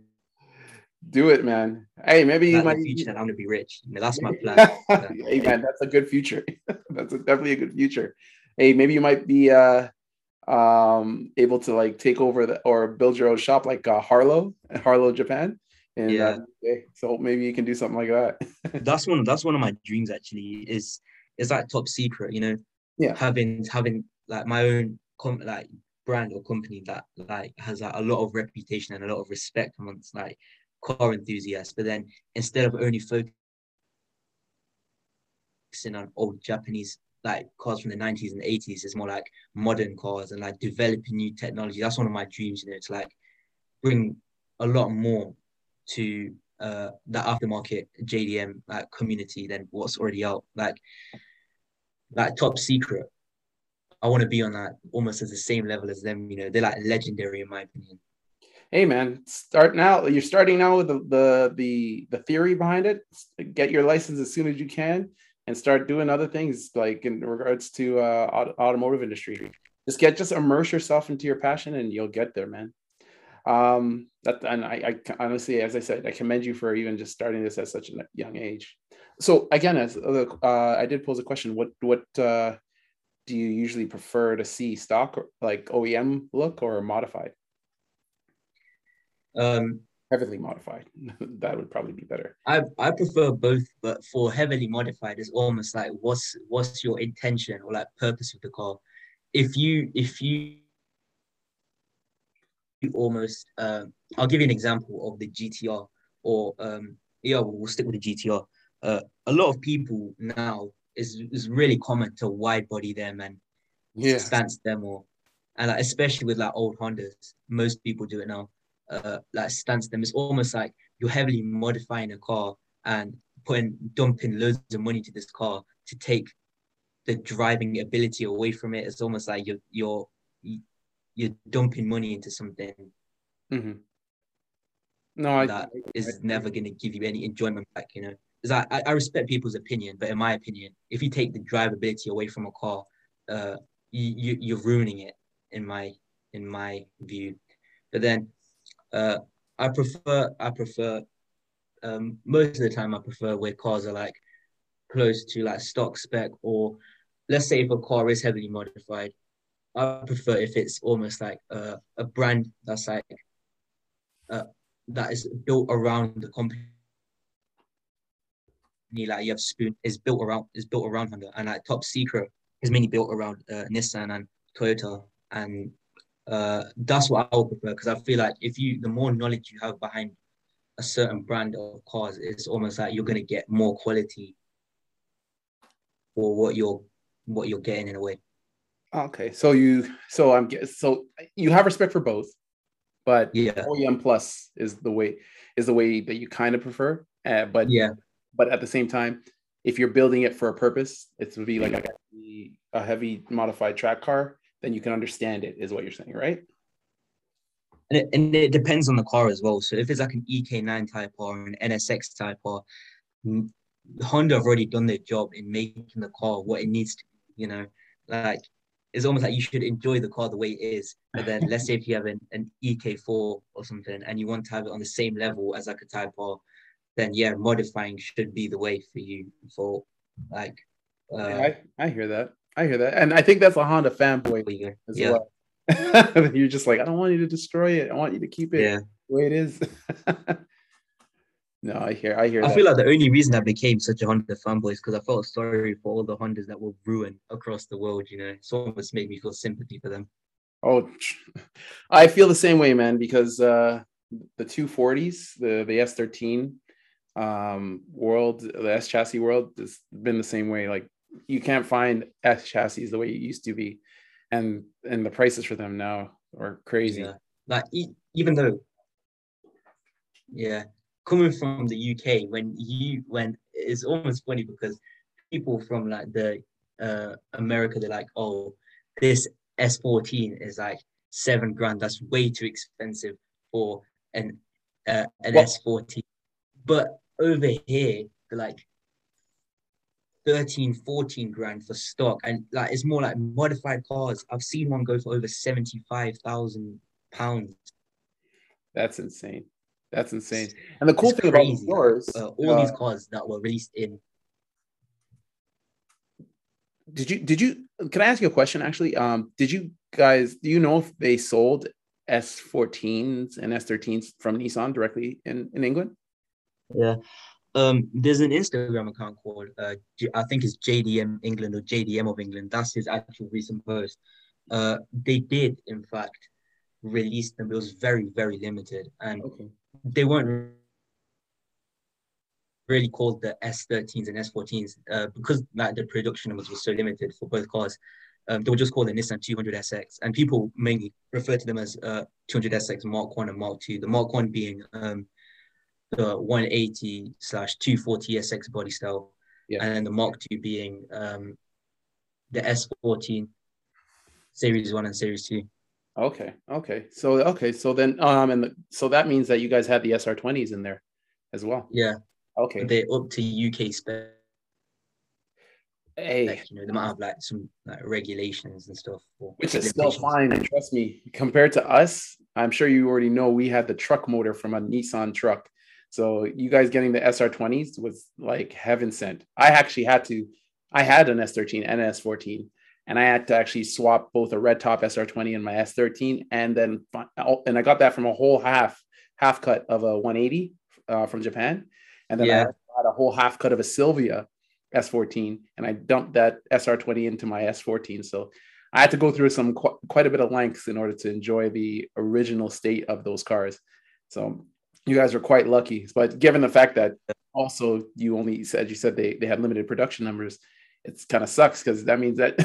Do it, man. Hey, maybe you might. Future, I'm gonna be rich. You know, that's my plan. hey, man, that's a good future. that's a, definitely a good future. Hey, maybe you might be uh, um, able to like take over the or build your own shop like uh, Harlow, Harlow, Japan. And yeah. Uh, so maybe you can do something like that. that's one. That's one of my dreams. Actually, is is that top secret. You know, yeah, having having like my own com- like brand or company that like has like, a lot of reputation and a lot of respect amongst like car enthusiasts. But then instead of only focusing on old Japanese like cars from the 90s and 80s, it's more like modern cars and like developing new technology. That's one of my dreams, you know, to like bring a lot more to uh the aftermarket JDM like community than what's already out. Like like top secret I want to be on that almost at the same level as them. You know, they're like legendary in my opinion. Hey man, start now. You're starting now with the the the, the theory behind it. Get your license as soon as you can, and start doing other things like in regards to uh, automotive industry. just get just immerse yourself into your passion and you'll get there man um that and I, I honestly as i said i commend you for even just starting this at such a young age so again as uh, i did pose a question what what uh do you usually prefer to see stock or like OEM look or modified? Um, heavily modified. that would probably be better. I I prefer both, but for heavily modified, it's almost like what's what's your intention or like purpose of the car. If you if you almost uh, I'll give you an example of the GTR or um yeah we'll stick with the GTR. Uh, a lot of people now is is really common to wide body them and yeah. stance them or and like, especially with like old Hondas, most people do it now. Uh, like stance them. It's almost like you're heavily modifying a car and putting dumping loads of money to this car to take the driving ability away from it. It's almost like you're you're you're dumping money into something. Mm-hmm. No, that I, is I, never going to give you any enjoyment back. You know because I, I respect people's opinion, but in my opinion, if you take the drivability away from a car, uh, you, you are ruining it in my in my view. But then, uh, I prefer I prefer um, most of the time I prefer where cars are like close to like stock spec or let's say if a car is heavily modified, I prefer if it's almost like a, a brand that's like uh, that is built around the company like you have Spoon is built around is built around Honda, and like Top Secret is mainly built around uh, Nissan and Toyota, and uh, that's what I would prefer because I feel like if you the more knowledge you have behind a certain brand of cars, it's almost like you're gonna get more quality for what you're what you're getting in a way. Okay, so you so I'm so you have respect for both, but yeah, OEM plus is the way is the way that you kind of prefer. Uh, but yeah, but at the same time, if you're building it for a purpose, it's to be like a, mm-hmm. a heavy modified track car, then you can understand it, is what you're saying, right? And it, and it depends on the car as well. So if it's like an EK9 type or an NSX type or mm, Honda have already done their job in making the car what it needs to, you know, like it's almost like you should enjoy the car the way it is. But then let's say if you have an, an EK4 or something and you want to have it on the same level as like a Type R then yeah, modifying should be the way for you for like. Uh, yeah, I, I hear that. I hear that, and I think that's a Honda fanboy as yeah. well. You're just like, I don't want you to destroy it. I want you to keep it yeah. the way it is. no, I hear. I hear. I that. feel like the only reason I became such a Honda fanboy is because I felt sorry for all the Hondas that were ruined across the world. You know, so almost made me feel sympathy for them. Oh, I feel the same way, man. Because uh, the 240s, the the S13, um, world, the S chassis world, has been the same way. Like you can't find S chassis the way it used to be, and and the prices for them now are crazy. Yeah. Like even though, yeah, coming from the UK, when you when it's almost funny because people from like the uh America, they're like, oh, this S14 is like seven grand. That's way too expensive for an uh, an well, S14. But over here for like 13, 14 grand for stock. And like it's more like modified cars. I've seen one go for over 75,000 pounds. That's insane. That's insane. And the cool it's thing about yours, uh, all uh, these cars that were released in. Did you, did you, can I ask you a question actually? Um, did you guys, do you know if they sold S14s and S13s from Nissan directly in, in England? Yeah. Um, there's an Instagram account called uh, I think it's JDM England or JDM of England. That's his actual recent post. Uh, they did in fact release them. It was very very limited, and okay. they weren't really called the S13s and S14s uh, because like the production numbers were so limited for both cars. Um, they were just called the Nissan 200SX, and people mainly refer to them as uh, 200SX Mark One and Mark Two. The Mark One being um, the 180 slash 240 SX body style, yeah. and then the Mark II being um, the S14 Series One and Series Two. Okay, okay, so okay, so then um, and the, so that means that you guys have the SR20s in there as well. Yeah. Okay. They're up to UK spec. Hey, like, you know, they might have like some like regulations and stuff. or which is still fine. And trust me, compared to us, I'm sure you already know we had the truck motor from a Nissan truck. So you guys getting the SR20s was like heaven sent. I actually had to, I had an S13 and an S14, and I had to actually swap both a red top SR20 and my S13, and then and I got that from a whole half half cut of a 180 uh, from Japan, and then I had a whole half cut of a Sylvia S14, and I dumped that SR20 into my S14. So I had to go through some qu- quite a bit of lengths in order to enjoy the original state of those cars. So you guys are quite lucky. But given the fact that also you only said you said they, they had limited production numbers, it's kind of sucks because that means that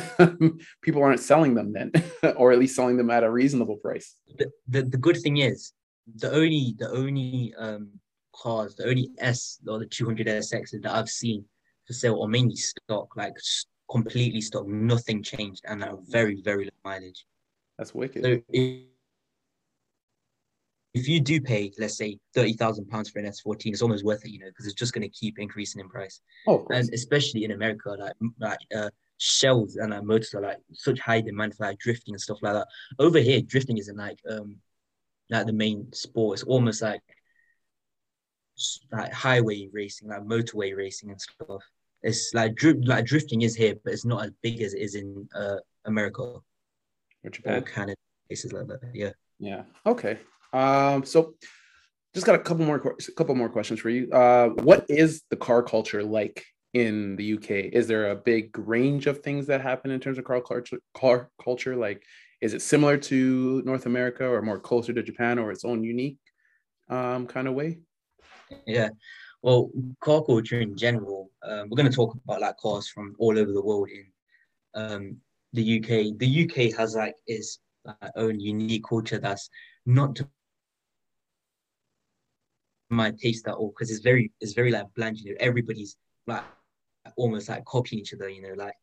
people aren't selling them then, or at least selling them at a reasonable price. the, the the good thing is the only the only um cars the only S or the 200 SX that I've seen for sale are mainly stock like completely stock nothing changed and are very very low mileage That's wicked. so if, if you do pay let's say 30,000 pounds for an S14 it's almost worth it you know because it's just going to keep increasing in price oh, and especially in America, like like uh, shells and uh, motors are like such high demand for like drifting and stuff like that. Over here, drifting isn't like um like the main sport. It's almost like like highway racing, like motorway racing and stuff. It's like dri- like drifting is here, but it's not as big as it is in uh America Or or Canada, places like that. Yeah. Yeah. Okay. Um, so just got a couple more a couple more questions for you. Uh, what is the car culture like in the UK? Is there a big range of things that happen in terms of car culture? Car culture, like, is it similar to North America or more closer to Japan or its own unique um, kind of way? Yeah. Well, car culture in general, um, we're going to talk about like cars from all over the world in um, the UK. The UK has like its uh, own unique culture that's not my taste at all because it's very it's very like bland. You know, everybody's like almost like copying each other. You know, like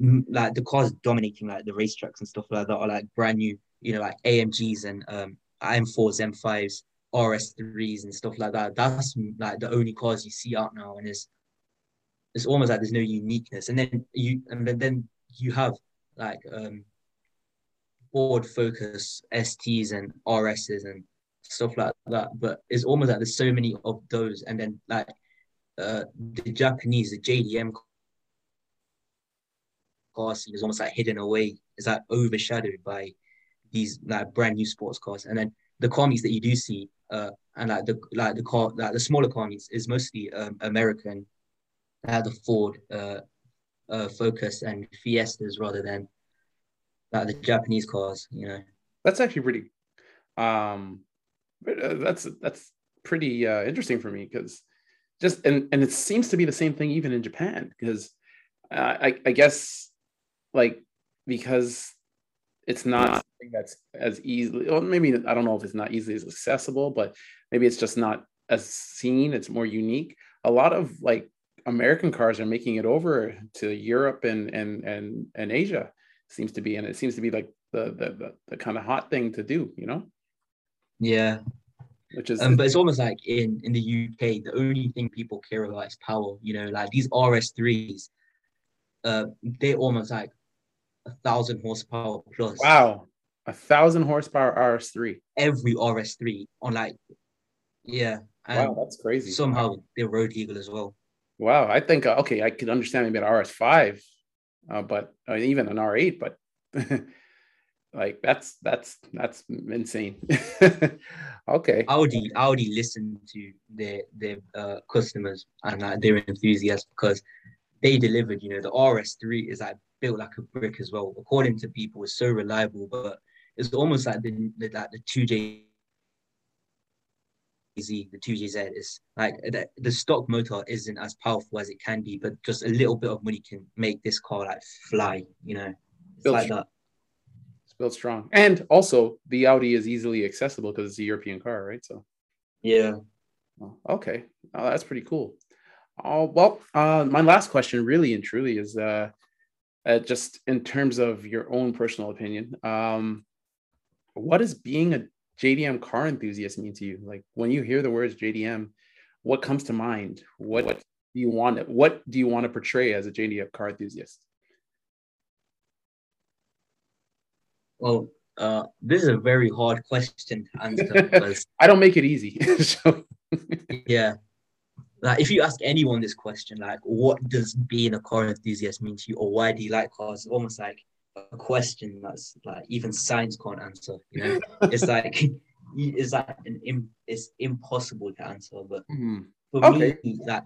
m- like the cars dominating like the racetracks and stuff like that are like brand new. You know, like AMGs and um, M4s, M5s. RS3s and stuff like that. That's like the only cars you see out now, and it's it's almost like there's no uniqueness. And then you and then, then you have like um Ford Focus STs and RSs and stuff like that. But it's almost like there's so many of those, and then like uh the Japanese, the JDM car scene is almost like hidden away. It's like overshadowed by these like brand new sports cars, and then the car meets that you do see, uh, and like the like the car like the smaller car meets is mostly um, American, uh, the Ford, uh, uh, Focus and Fiestas rather than like the Japanese cars. You know. That's actually pretty. Um, that's that's pretty uh, interesting for me because just and and it seems to be the same thing even in Japan because uh, I I guess like because it's not that's as easily well maybe I don't know if it's not easily as accessible but maybe it's just not as seen it's more unique. A lot of like American cars are making it over to Europe and and and and Asia seems to be and it seems to be like the the the, the kind of hot thing to do you know Yeah, which is um, but it's almost like in in the UK, the only thing people care about is power. You know, like these RS3s, uh, they're almost like a thousand horsepower plus. wow a thousand horsepower RS3 Every RS3 on like, yeah, and wow that's crazy somehow they're road legal as well. Wow, I think uh, okay, I could understand maybe an RS5, uh, but uh, even an R8, but like that's that's that's insane. okay, Audi Audi listen to their their uh, customers and uh, their enthusiasts because they delivered. You know, the RS3 is like built like a brick as well. According to people, it's so reliable, but it's almost like the, the like the two J Z, the 2JZ is like the, the stock motor isn't as powerful as it can be, but just a little bit of money can make this car like fly, you know. It's Built like that. Built strong, and also the Audi is easily accessible because it's a European car, right? So Yeah. okay, oh, that's pretty cool. Oh well, uh, my last question, really and truly, is uh, uh, just in terms of your own personal opinion. Um, what does being a JDM car enthusiast mean to you? Like when you hear the words JDM, what comes to mind? What do you want? What do you want to portray as a JDM car enthusiast? Well, uh, this is a very hard question to answer I don't make it easy. so. yeah, like if you ask anyone this question, like what does being a car enthusiast mean to you, or why do you like cars? It's almost like a question that's like even science can't answer. You know, it's like it's like an it's impossible to answer. But mm-hmm. for okay. me, like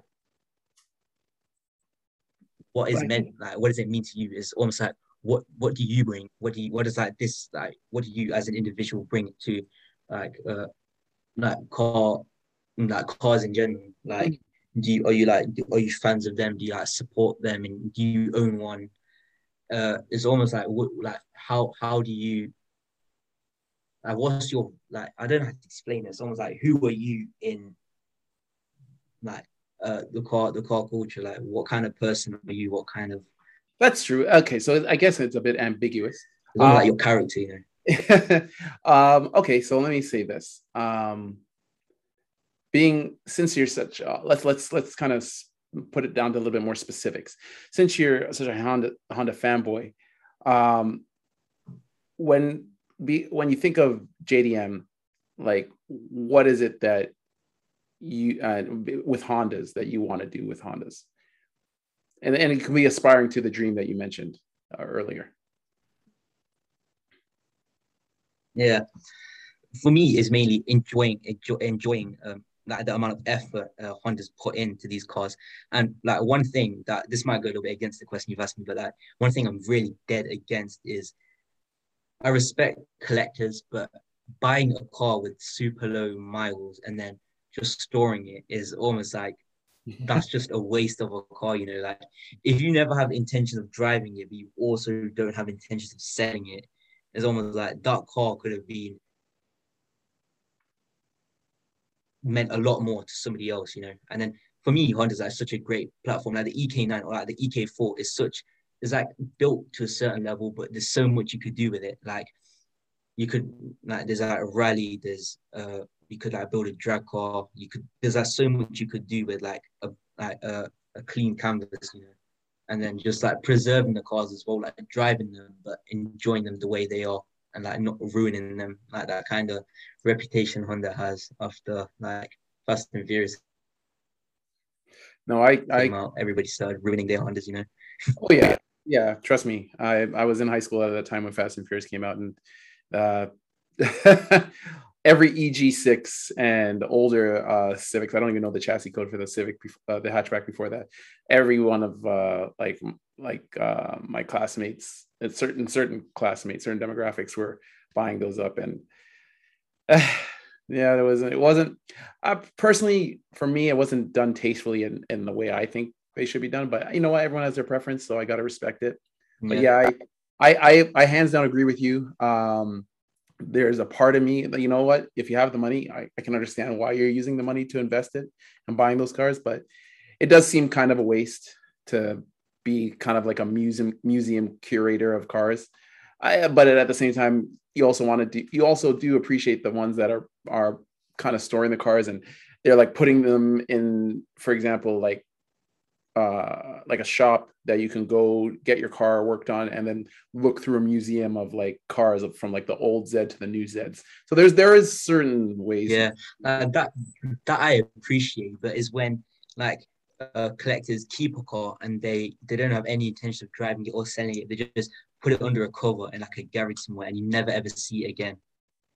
what is meant, like what does it mean to you? Is almost like what what do you bring? What do you what is like this like what do you as an individual bring to like uh like car like cars in general? Like mm. do you are you like are you fans of them? Do you like support them and do you own one? Uh it's almost like what like how how do you like what's your like I don't know how to explain it. It's almost like who are you in like uh the car the car culture? Like what kind of person are you? What kind of that's true. Okay, so I guess it's a bit ambiguous. Um, like your character, you know. um, okay, so let me say this. Um, being since you're such uh, let's let's let's kind of put it down to a little bit more specifics. Since you're such a Honda Honda fanboy, um, when be when you think of JDM, like what is it that you uh, with Hondas that you want to do with Hondas? And, and it can be aspiring to the dream that you mentioned uh, earlier yeah for me is mainly enjoying enjoy, enjoying um, the amount of effort uh, Honda's put into these cars. And like one thing that this might go a little bit against the question you've asked me, but like one thing I'm really dead against is I respect collectors, but buying a car with super low miles and then just storing it is almost like that's just a waste of a car, you know. Like if you never have intentions of driving it, but you also don't have intentions of selling it, it's almost like that car could have been meant a lot more to somebody else, you know. And then for me, Honda's like such a great platform. Like the EK9 or like the EK4 is such is like built to a certain level, but there's so much you could do with it. Like you could like there's like a rally, there's uh you could like build a drag car. You could there's like so much you could do with like a like a, a clean canvas, you know, and then just like preserving the cars as well, like driving them but enjoying them the way they are and like not ruining them, like that kind of reputation Honda has after like Fast and Furious. No, I, I, out, everybody started ruining their Hondas, you know. oh yeah, yeah. Trust me, I, I was in high school at the time when Fast and Furious came out, and uh, every EG6 and older uh, Civics. I don't even know the chassis code for the Civic, uh, the hatchback before that. Every one of uh, like like uh, my classmates, certain certain classmates, certain demographics were buying those up, and yeah, there was it wasn't. Uh, personally, for me, it wasn't done tastefully in, in the way I think they should be done. But you know what, everyone has their preference, so I got to respect it. Yeah. But yeah, I, I I I hands down agree with you. Um, there's a part of me that you know what if you have the money I, I, can understand why you're using the money to invest it and buying those cars but it does seem kind of a waste to be kind of like a museum museum curator of cars. I, but at the same time you also want to do you also do appreciate the ones that are are kind of storing the cars and they're like putting them in for example like uh, like a shop that you can go get your car worked on and then look through a museum of like cars from like the old Z to the new Zs. So there's there is certain ways. Yeah, uh, that that I appreciate, but is when like uh, collectors keep a car and they they don't have any intention of driving it or selling it. They just put it under a cover in like a garage somewhere, and you never ever see it again.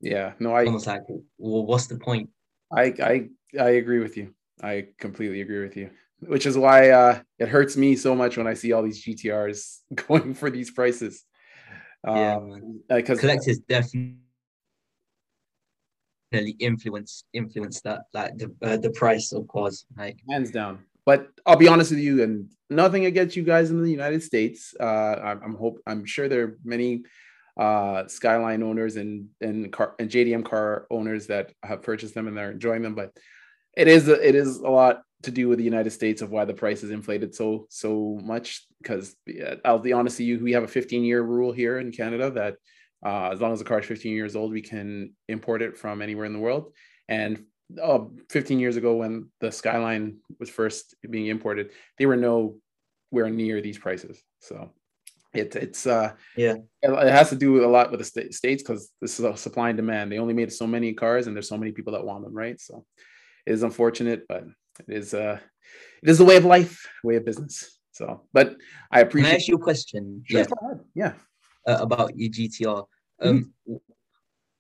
Yeah, no, I almost like, well, what's the point? I I I agree with you. I completely agree with you which is why uh, it hurts me so much when I see all these GTRs going for these prices. Yeah, because um, collectors definitely influence influence that like the uh, the price of cars like hands down. But I'll be honest with you, and nothing against you guys in the United States. Uh, I'm, I'm hope I'm sure there are many uh, Skyline owners and and car and JDM car owners that have purchased them and they're enjoying them. But it is a, it is a lot to do with the United States of why the price is inflated so so much. Because yeah, I'll be honest with you, we have a 15 year rule here in Canada that uh, as long as the car is 15 years old, we can import it from anywhere in the world. And uh, 15 years ago when the Skyline was first being imported, they were nowhere near these prices. So it, it's uh yeah it has to do a lot with the states because this is a supply and demand. They only made so many cars and there's so many people that want them, right? So it is unfortunate, but it is uh it is the way of life, way of business. So, but I appreciate. Can I ask you a question? Sure, yeah. Yeah. Uh, about your GTR. Um, mm-hmm.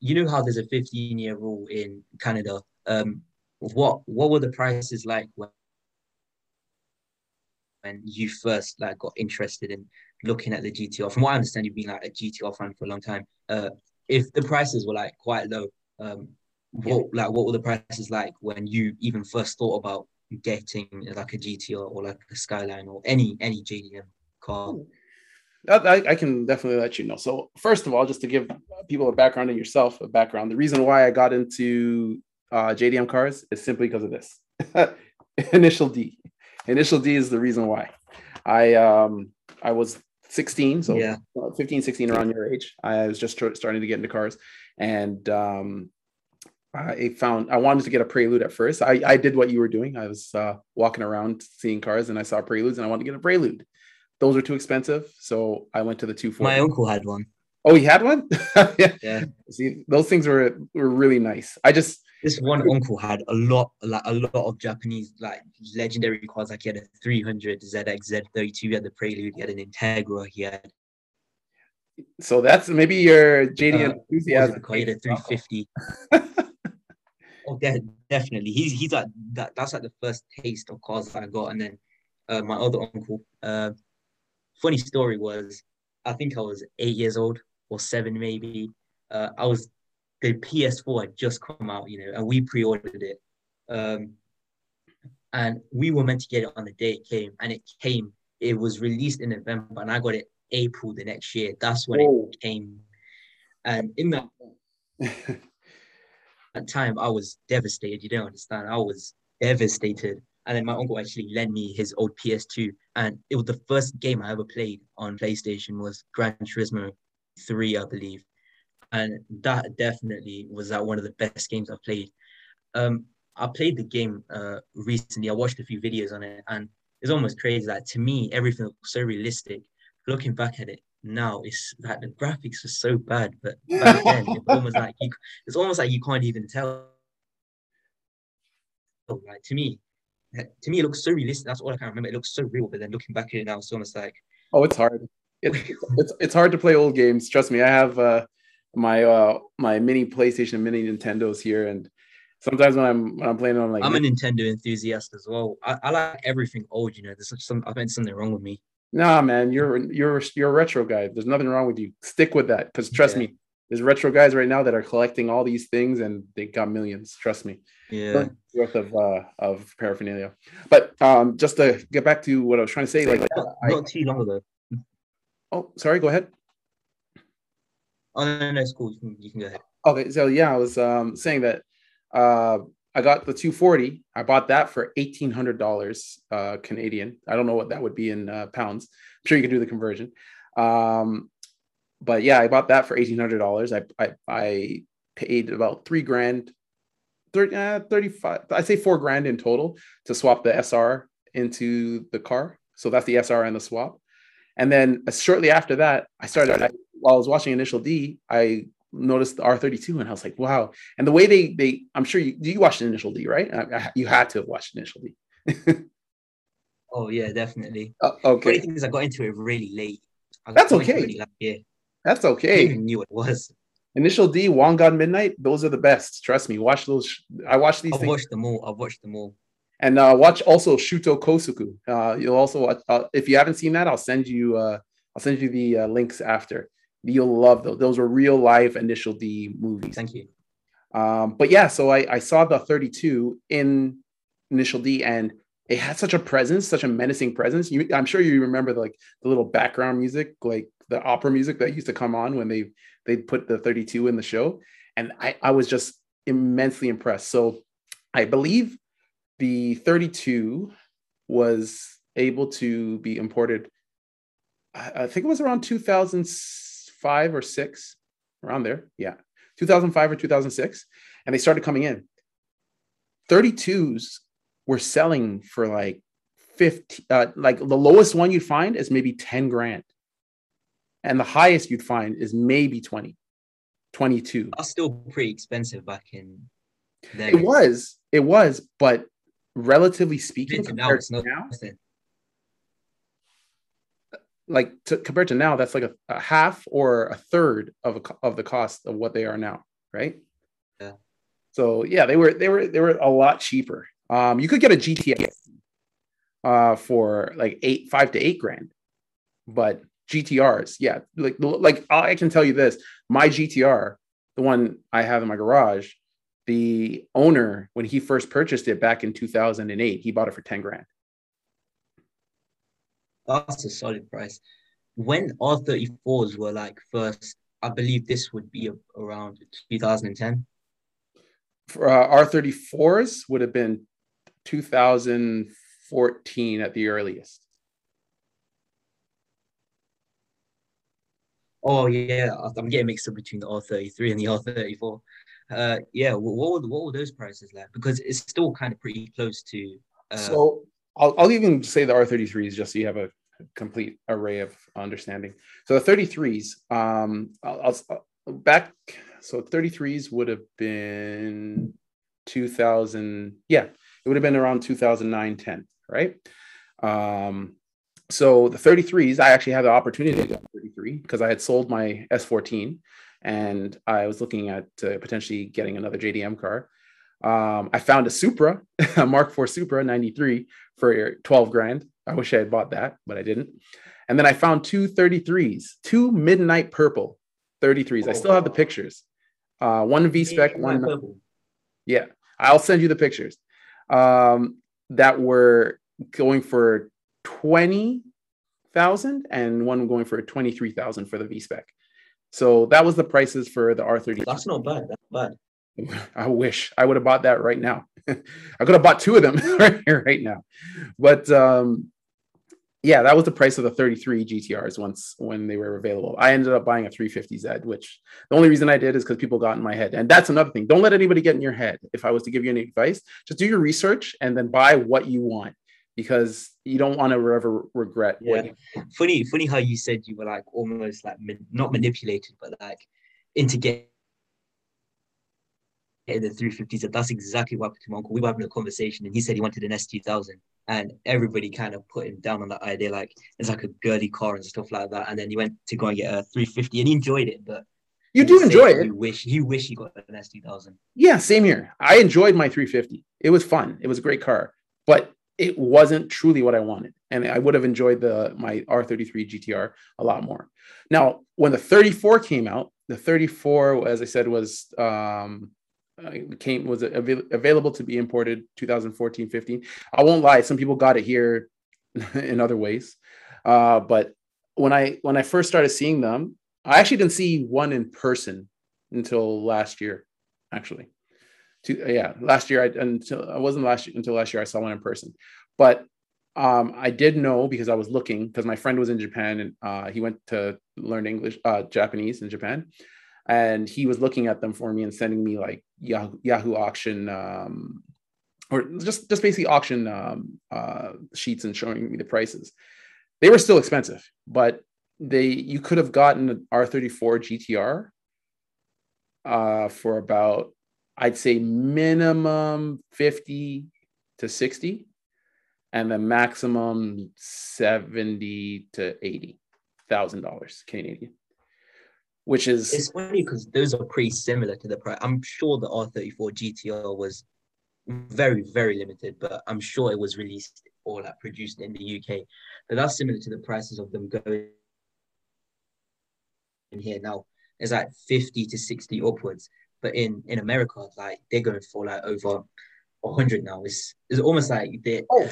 you know how there's a 15 year rule in Canada. Um, what what were the prices like when when you first like got interested in looking at the GTR? From what I understand, you've been like a GTR fan for a long time. Uh, if the prices were like quite low, um, what yeah. like what were the prices like when you even first thought about getting like a GTR or like a Skyline or any any JDM car? I, I, can definitely let you know. So first of all, just to give people a background and yourself a background, the reason why I got into uh, JDM cars is simply because of this. Initial D. Initial D is the reason why. I um I was 16, so yeah. 15, 16 around your age. I was just starting to get into cars, and um, I found I wanted to get a Prelude at first. I, I did what you were doing. I was uh, walking around seeing cars, and I saw Preludes, and I wanted to get a Prelude. Those were too expensive, so I went to the 240. My uncle had one. Oh, he had one. yeah. yeah. See, those things were were really nice. I just this one uncle had a lot, like a lot of Japanese like legendary cars. Like he had a 300 ZX Z32, he had the Prelude, he had an Integra, he had. So that's maybe your JD uh, enthusiasm. He had a 350. oh, yeah, definitely. He's he's like that. That's like the first taste of cars that I got, and then uh, my other uncle. Uh, funny story was, I think I was eight years old or seven maybe. Uh, I was the PS4 had just come out, you know, and we pre-ordered it. Um, and we were meant to get it on the day it came, and it came. It was released in November, and I got it April the next year. That's when oh. it came. And in that, that time, I was devastated. You don't understand. I was devastated. And then my uncle actually lent me his old PS2, and it was the first game I ever played on PlayStation was Gran Turismo 3, I believe and that definitely was uh, one of the best games I've played. Um, I played the game uh, recently. I watched a few videos on it, and it's almost crazy. That to me, everything looks so realistic. Looking back at it now, it's like the graphics were so bad, but back then it's almost like you, it's almost like you can't even tell. Like to me, to me, it looks so realistic. That's all I can remember. It looks so real, but then looking back at it now, it's almost like oh, it's hard. It, it's it's hard to play old games. Trust me, I have. Uh, my uh my mini PlayStation, mini Nintendos here, and sometimes when I'm when I'm playing, I'm like I'm a Nintendo enthusiast as well. I, I like everything old. You know, there's some I think something wrong with me. Nah, man, you're you're you're a retro guy. There's nothing wrong with you. Stick with that, because trust yeah. me, there's retro guys right now that are collecting all these things and they got millions. Trust me. Yeah. Worth of uh, of paraphernalia. But um, just to get back to what I was trying to say, like not, not too long ago. Oh, sorry. Go ahead. Oh no, no, it's cool. You can, you can go ahead. Okay, so yeah, I was um, saying that uh, I got the 240. I bought that for eighteen hundred dollars uh, Canadian. I don't know what that would be in uh, pounds. I'm sure you can do the conversion. Um, but yeah, I bought that for eighteen hundred dollars. I, I I paid about three grand, 30, uh, 35. I say four grand in total to swap the SR into the car. So that's the SR and the swap. And then uh, shortly after that, I started. I, while I was watching Initial D, I noticed the R32 and I was like, wow. And the way they they I'm sure you you watched Initial D, right? I, I, you had to have watched Initial D. oh yeah, definitely. Uh, okay. Funny things I got into it really late. That's okay. Really late, That's okay. I knew it was. Initial D, Wangan Midnight, those are the best. Trust me. Watch those. I watched these. I've watched them all. I've watched them all. And uh, watch also Shuto Kosoku. Uh, you'll also watch, uh, if you haven't seen that, I'll send you. Uh, I'll send you the uh, links after. You'll love those. Those are real life Initial D movies. Thank you. Um, but yeah, so I, I saw the 32 in Initial D and it had such a presence, such a menacing presence. You, I'm sure you remember the, like the little background music, like the opera music that used to come on when they they put the 32 in the show. And I, I was just immensely impressed. So I believe the 32 was able to be imported. I, I think it was around 2006 2005 or six, around there. Yeah. 2005 or 2006. And they started coming in. 32s were selling for like 50, uh, like the lowest one you'd find is maybe 10 grand. And the highest you'd find is maybe 20, 22. That's still pretty expensive back in. It was, it was, but relatively speaking, now, now, nothing like to, compared to now that's like a, a half or a third of a, of the cost of what they are now right? Yeah. so yeah they were they were they were a lot cheaper. Um you could get a gts uh for like eight five to eight grand. But gtrs yeah like like i can tell you this my gtr the one i have in my garage the owner when he first purchased it back in 2008 he bought it for 10 grand That's a solid price. When R34s were like first, I believe this would be around 2010. for uh, R34s would have been 2014 at the earliest. Oh yeah, I'm getting mixed up between the R33 and the R34. Uh, yeah, what were what were those prices like? Because it's still kind of pretty close to. Uh, so I'll, I'll even say the R33s just so you have a complete array of understanding. So the 33s, um, I'll, I'll- I'll- back, so 33s would have been 2000. Yeah, it would have been around 2009, 10, right? Um, so the 33s, I actually had the opportunity to get 33 because I had sold my S14 and I was looking at uh, potentially getting another JDM car. Um, I found a Supra, a Mark IV Supra 93 for 12 grand. I wish I had bought that, but I didn't. And then I found two 33s, two midnight purple 33s. I still have the pictures. Uh, one V spec, one purple. yeah, I'll send you the pictures. Um, that were going for twenty thousand, and one going for twenty three thousand for the V spec. So that was the prices for the R thirty. That's not bad. That's bad. I wish I would have bought that right now. I could have bought two of them right here, right now. But um, yeah, that was the price of the 33 GTRs once when they were available. I ended up buying a 350Z, which the only reason I did is because people got in my head. And that's another thing. Don't let anybody get in your head. If I was to give you any advice, just do your research and then buy what you want because you don't want to ever regret Yeah. you Funny, funny how you said you were like almost like not manipulated, but like into getting the 350s. That's exactly what happened to my uncle. We were having a conversation, and he said he wanted an S2000, and everybody kind of put him down on that idea, like it's like a girly car and stuff like that. And then he went to go and get a 350, and he enjoyed it, but you do enjoy it. You wish you wish you got an S2000. Yeah, same here. I enjoyed my 350. It was fun. It was a great car, but it wasn't truly what I wanted. And I would have enjoyed the my R33 GTR a lot more. Now, when the 34 came out, the 34, as I said, was um came was avail- available to be imported 2014 15 i won't lie some people got it here in other ways. Uh, but when i when i first started seeing them i actually didn't see one in person until last year actually. To, yeah, last year I until I wasn't last until last year I saw one in person, but um, I did know because I was looking because my friend was in Japan and uh, he went to learn English, uh, Japanese in Japan, and he was looking at them for me and sending me like Yahoo, Yahoo auction um, or just just basically auction um, uh, sheets and showing me the prices. They were still expensive, but they you could have gotten an R34 GTR uh, for about I'd say minimum 50 to 60 and the maximum 70 to 80 thousand dollars Canadian. Which is It's funny because those are pretty similar to the price. I'm sure the R34 GTR was very, very limited, but I'm sure it was released or like produced in the UK. But that's similar to the prices of them going in here now. It's like 50 to 60 upwards. But in in America, like they're going for like over 100 now. It's it's almost like they Oh,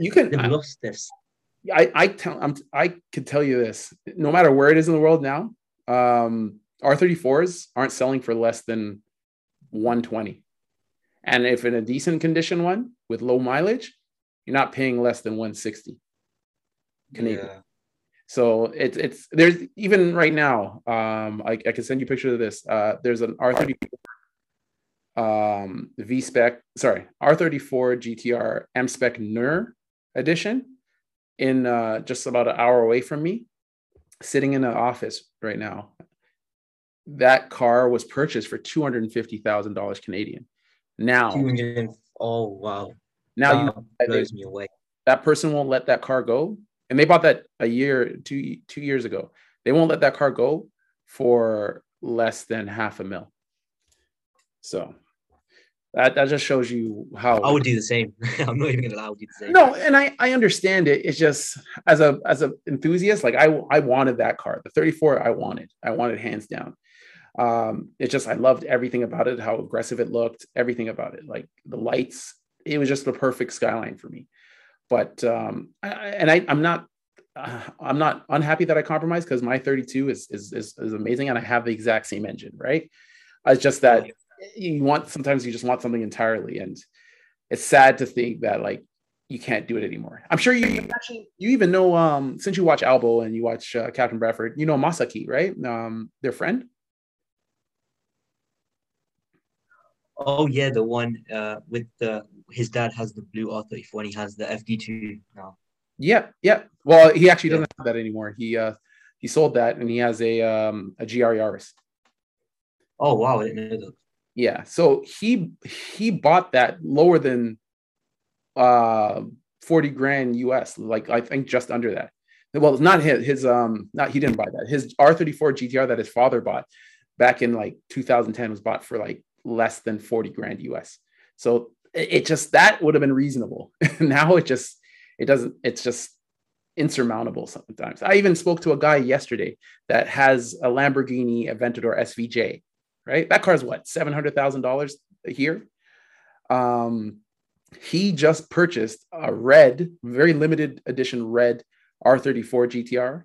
you can they've I, lost their I I tell I'm I could tell you this no matter where it is in the world now um R34s aren't selling for less than 120 and if in a decent condition one with low mileage you're not paying less than 160 Canadian. Yeah. So it's it's there's even right now. Um, I, I can send you pictures of this. Uh, there's an R34 um, V spec, sorry, R34 GTR M spec NUR edition in uh, just about an hour away from me, sitting in an office right now. That car was purchased for two hundred and fifty thousand dollars Canadian. Now, oh wow! Now that you blows me away. That person won't let that car go, and they bought that a year, two two years ago. They won't let that car go for less than half a mil. So that, that just shows you how I would do the same. I'm not even gonna lie, I would do the same. No, and I I understand it. It's just as a as an enthusiast, like I I wanted that car. The 34 I wanted. I wanted hands down. Um, it just I loved everything about it, how aggressive it looked, everything about it, like the lights. It was just the perfect skyline for me. But um, I, and I I'm not uh, I'm not unhappy that I compromised because my 32 is, is is is amazing and I have the exact same engine, right? It's just that you want sometimes you just want something entirely. And it's sad to think that like you can't do it anymore. I'm sure you actually you even know um since you watch albo and you watch uh, captain bradford you know masaki right? Um their friend? Oh yeah the one uh with the his dad has the blue r34 and he has the fd2 now. Yeah yeah well he actually doesn't yeah. have that anymore. He uh he sold that and he has a um a gr yaris oh wow i didn't know that yeah. So he he bought that lower than uh 40 grand US, like I think just under that. Well, it's not his his um not he didn't buy that. His R34 GTR that his father bought back in like 2010 was bought for like less than 40 grand US. So it, it just that would have been reasonable. now it just it doesn't it's just insurmountable sometimes. I even spoke to a guy yesterday that has a Lamborghini Aventador SVJ right? That car is what seven hundred thousand dollars a year. Um, he just purchased a red, very limited edition red R34 GTR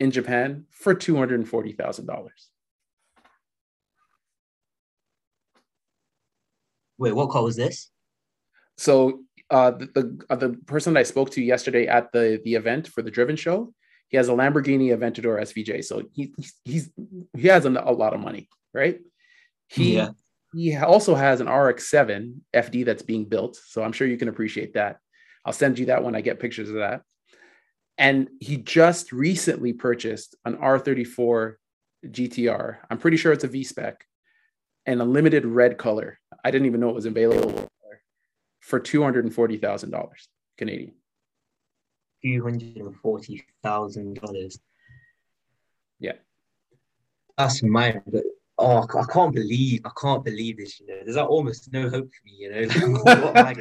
in Japan for two hundred and forty thousand dollars. Wait, what car was this? So uh, the the, uh, the person I spoke to yesterday at the the event for the Driven Show, he has a Lamborghini Aventador SVJ. So he he's he has a, a lot of money, right? He yeah. he also has an RX-7 FD that's being built, so I'm sure you can appreciate that. I'll send you that when I get pictures of that. And he just recently purchased an R34 GTR. I'm pretty sure it's a V spec and a limited red color. I didn't even know it was available for two hundred and forty thousand dollars Canadian. Two hundred and forty thousand dollars. Yeah, that's mine. But oh, I can't believe, I can't believe this. You know, there's like almost no hope for me. You know, gonna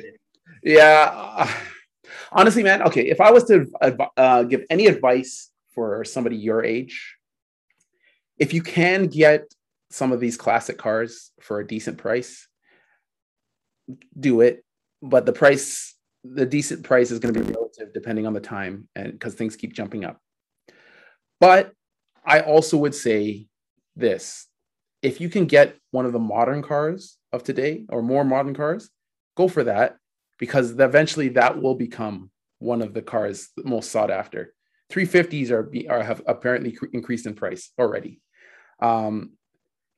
Yeah. honestly, man. Okay, if I was to uh, give any advice for somebody your age, if you can get some of these classic cars for a decent price, do it. But the price, the decent price, is going to be relative depending on the time, and because things keep jumping up. But I also would say this if you can get one of the modern cars of today or more modern cars, go for that because eventually that will become one of the cars most sought after. 350s are, are have apparently increased in price already. Um,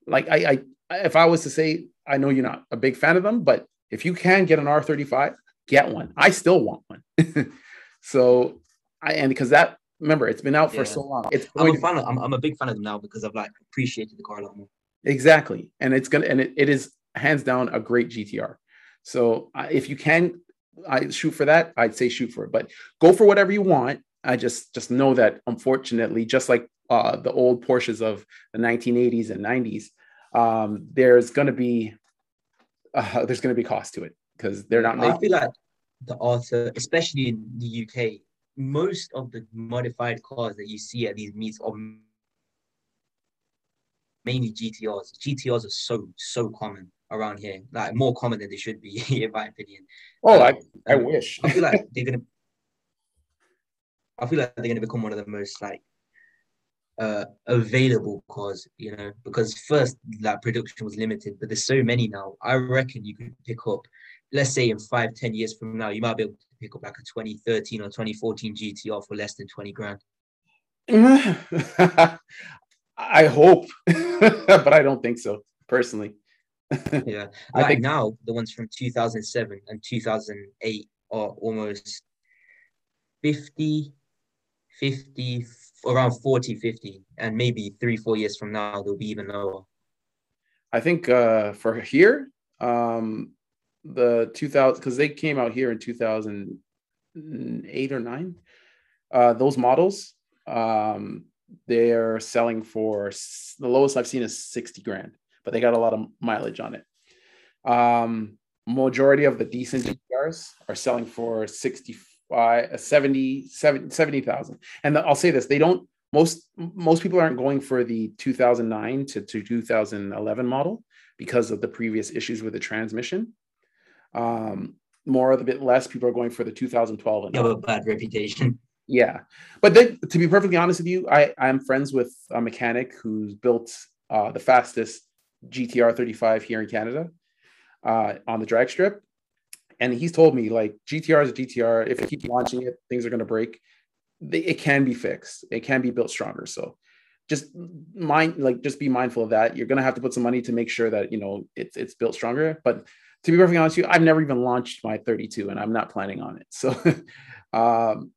like I, I, if I was to say, I know you're not a big fan of them, but if you can get an R35, get one. I still want one. so I and because that remember it's been out for yeah. so long. It's I'm a fan. Of, I'm, I'm a big fan of them now because I've like appreciated the car a lot more. Exactly. And it's going to, and it, it is hands down a great GTR. So uh, if you can I shoot for that, I'd say shoot for it, but go for whatever you want. I just, just know that unfortunately, just like uh, the old Porsches of the 1980s and 90s, um, there's going to be, uh, there's to be cost to it because they're not making. I feel like the author, especially in the UK, most of the modified cars that you see at these meets are mainly GTRs. GTRs are so so common around here, like more common than they should be, in my opinion. Oh, um, I, I um, wish. I feel like they're gonna. I feel like they're gonna become one of the most like uh, available cars, you know, because first like production was limited, but there's so many now. I reckon you could pick up, let's say in five, ten years from now, you might be able to pick up like a 2013 or 2014 GTR for less than 20 grand. I hope, but I don't think so personally. yeah, I think now the ones from 2007 and 2008 are almost 50, 50, around 40, 50, and maybe three, four years from now they'll be even lower. I think uh, for here, um, the 2000 because they came out here in 2008 or nine. Uh, those models, um, they're selling for the lowest I've seen is 60 grand, but they got a lot of mileage on it. Um, majority of the decent GTRs are selling for 65, 70, 70,000. and the, I'll say this, they don't, most, most people aren't going for the 2009 to, to 2011 model because of the previous issues with the transmission. Um, more of the bit less people are going for the 2012. And you have a bad reputation. Yeah, but then, to be perfectly honest with you, I I'm friends with a mechanic who's built uh, the fastest GTR 35 here in Canada uh, on the drag strip, and he's told me like GTR is a GTR. If you keep launching it, things are going to break. It can be fixed. It can be built stronger. So just mind like just be mindful of that. You're going to have to put some money to make sure that you know it's it's built stronger. But to be perfectly honest with you, I've never even launched my 32, and I'm not planning on it. So. um,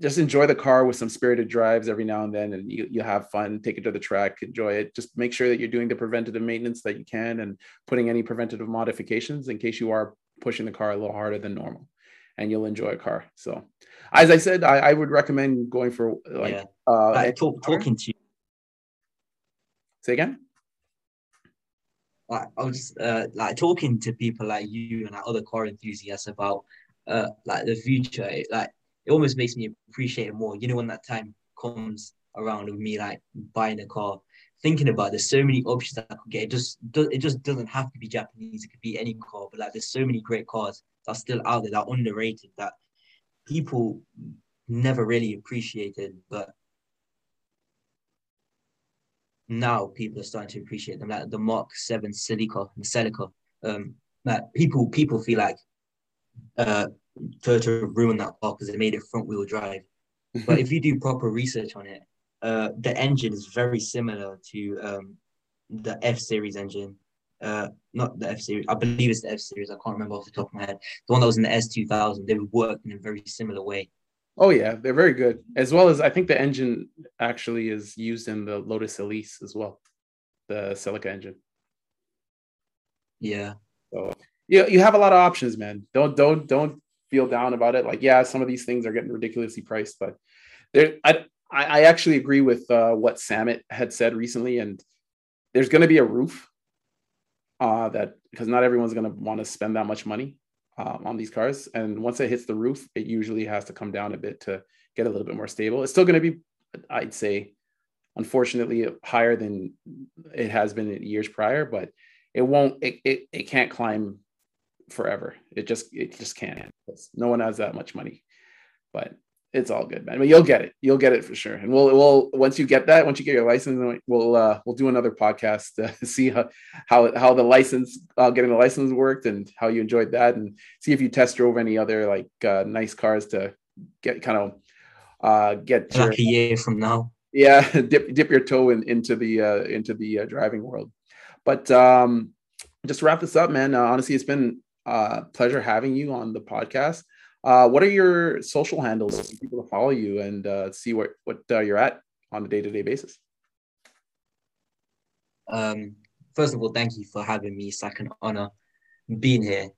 just enjoy the car with some spirited drives every now and then and you, you have fun take it to the track enjoy it just make sure that you're doing the preventative maintenance that you can and putting any preventative modifications in case you are pushing the car a little harder than normal and you'll enjoy a car so as i said i, I would recommend going for like yeah. uh talk, talking to you say again I was uh, like talking to people like you and like other car enthusiasts about uh, like the future. Like it almost makes me appreciate it more. You know, when that time comes around with me like buying a car, thinking about there's so many options that I could get. It just it just doesn't have to be Japanese. It could be any car, but like there's so many great cars that are still out there that are underrated that people never really appreciated, but now people are starting to appreciate them. Like the Mark Seven Celica, the Celica. Um, like people people feel like uh Toyota ruined that car because they made it front wheel drive. but if you do proper research on it, uh, the engine is very similar to um, the F series engine. Uh, not the F series, I believe it's the F series. I can't remember off the top of my head. The one that was in the S2000, they work in a very similar way. Oh yeah, they're very good. As well as I think the engine actually is used in the Lotus Elise as well, the Celica engine. Yeah. So yeah, you have a lot of options, man. Don't don't don't feel down about it. Like, yeah, some of these things are getting ridiculously priced, but there, I, I actually agree with uh, what Samit had said recently, and there's going to be a roof uh, that because not everyone's going to want to spend that much money uh, on these cars, and once it hits the roof, it usually has to come down a bit to get a little bit more stable. It's still going to be, I'd say, unfortunately, higher than it has been years prior, but it won't, it, it, it can't climb forever. It just it just can't. No one has that much money, but it's all good, man. But you'll get it. You'll get it for sure. And we'll we'll once you get that, once you get your license, we'll uh, we'll do another podcast to see how how how the license uh, getting the license worked and how you enjoyed that, and see if you test drove any other like uh, nice cars to get kind of uh, get like your, a year from now. Yeah, dip dip your toe in, into the uh, into the uh, driving world. But um, just wrap this up, man. Uh, honestly, it's been uh, pleasure having you on the podcast. Uh, what are your social handles for people to follow you and uh, see what what uh, you're at on a day to day basis? Um, first of all, thank you for having me. It's like an honor being here.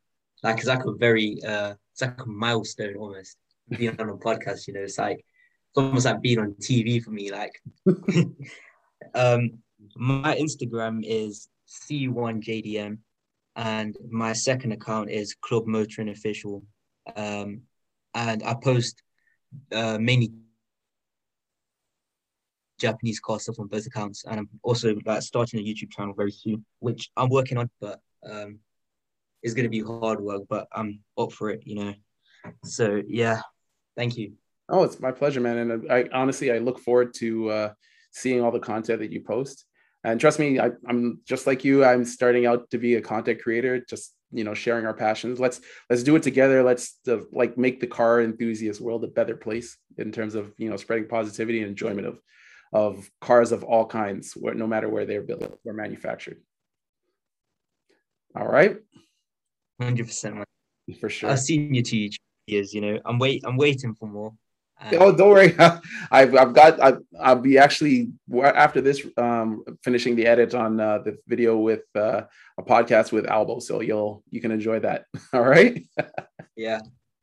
Like it's like a very uh, it's like a milestone almost being on a podcast. You know, it's like it's almost like being on TV for me. Like, um, my Instagram is c1jdm and my second account is Club Motoring Official, um, and I post uh, mainly Japanese car stuff on both accounts, and I'm also like starting a YouTube channel very soon, which I'm working on, but um, it's gonna be hard work, but I'm up for it, you know. So yeah, thank you. Oh, it's my pleasure, man, and I honestly I look forward to uh, seeing all the content that you post and trust me I, i'm just like you i'm starting out to be a content creator just you know sharing our passions let's let's do it together let's uh, like make the car enthusiast world a better place in terms of you know spreading positivity and enjoyment of of cars of all kinds where no matter where they're built or manufactured All right. Hundred percent. For sure. I've seen you teach years. You know, I'm wait. I'm waiting for more. Um, oh, don't worry. I've I've got I, I'll be actually after this um, finishing the edit on uh, the video with uh, a podcast with Albo, so you'll you can enjoy that. All right. yeah.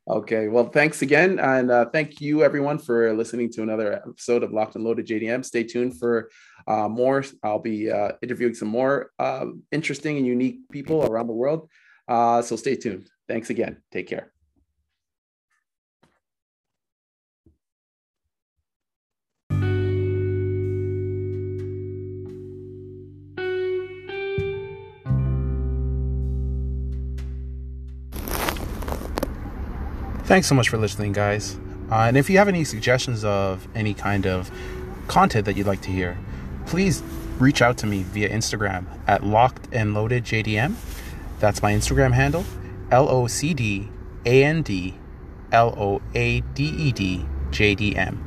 Okay. Well, thanks again, and uh, thank you everyone for listening to another episode of Locked and Loaded JDM. Stay tuned for uh, more. I'll be uh, interviewing some more uh, interesting and unique people around the world. Uh, so stay tuned. Thanks again. Take care. Thanks so much for listening, guys. Uh, and if you have any suggestions of any kind of content that you'd like to hear, please reach out to me via Instagram at locked and loaded JDM. That's my Instagram handle, L O C D A N D L O A D E D J D M.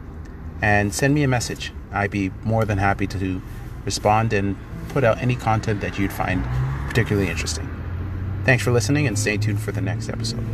And send me a message. I'd be more than happy to respond and put out any content that you'd find particularly interesting. Thanks for listening and stay tuned for the next episode.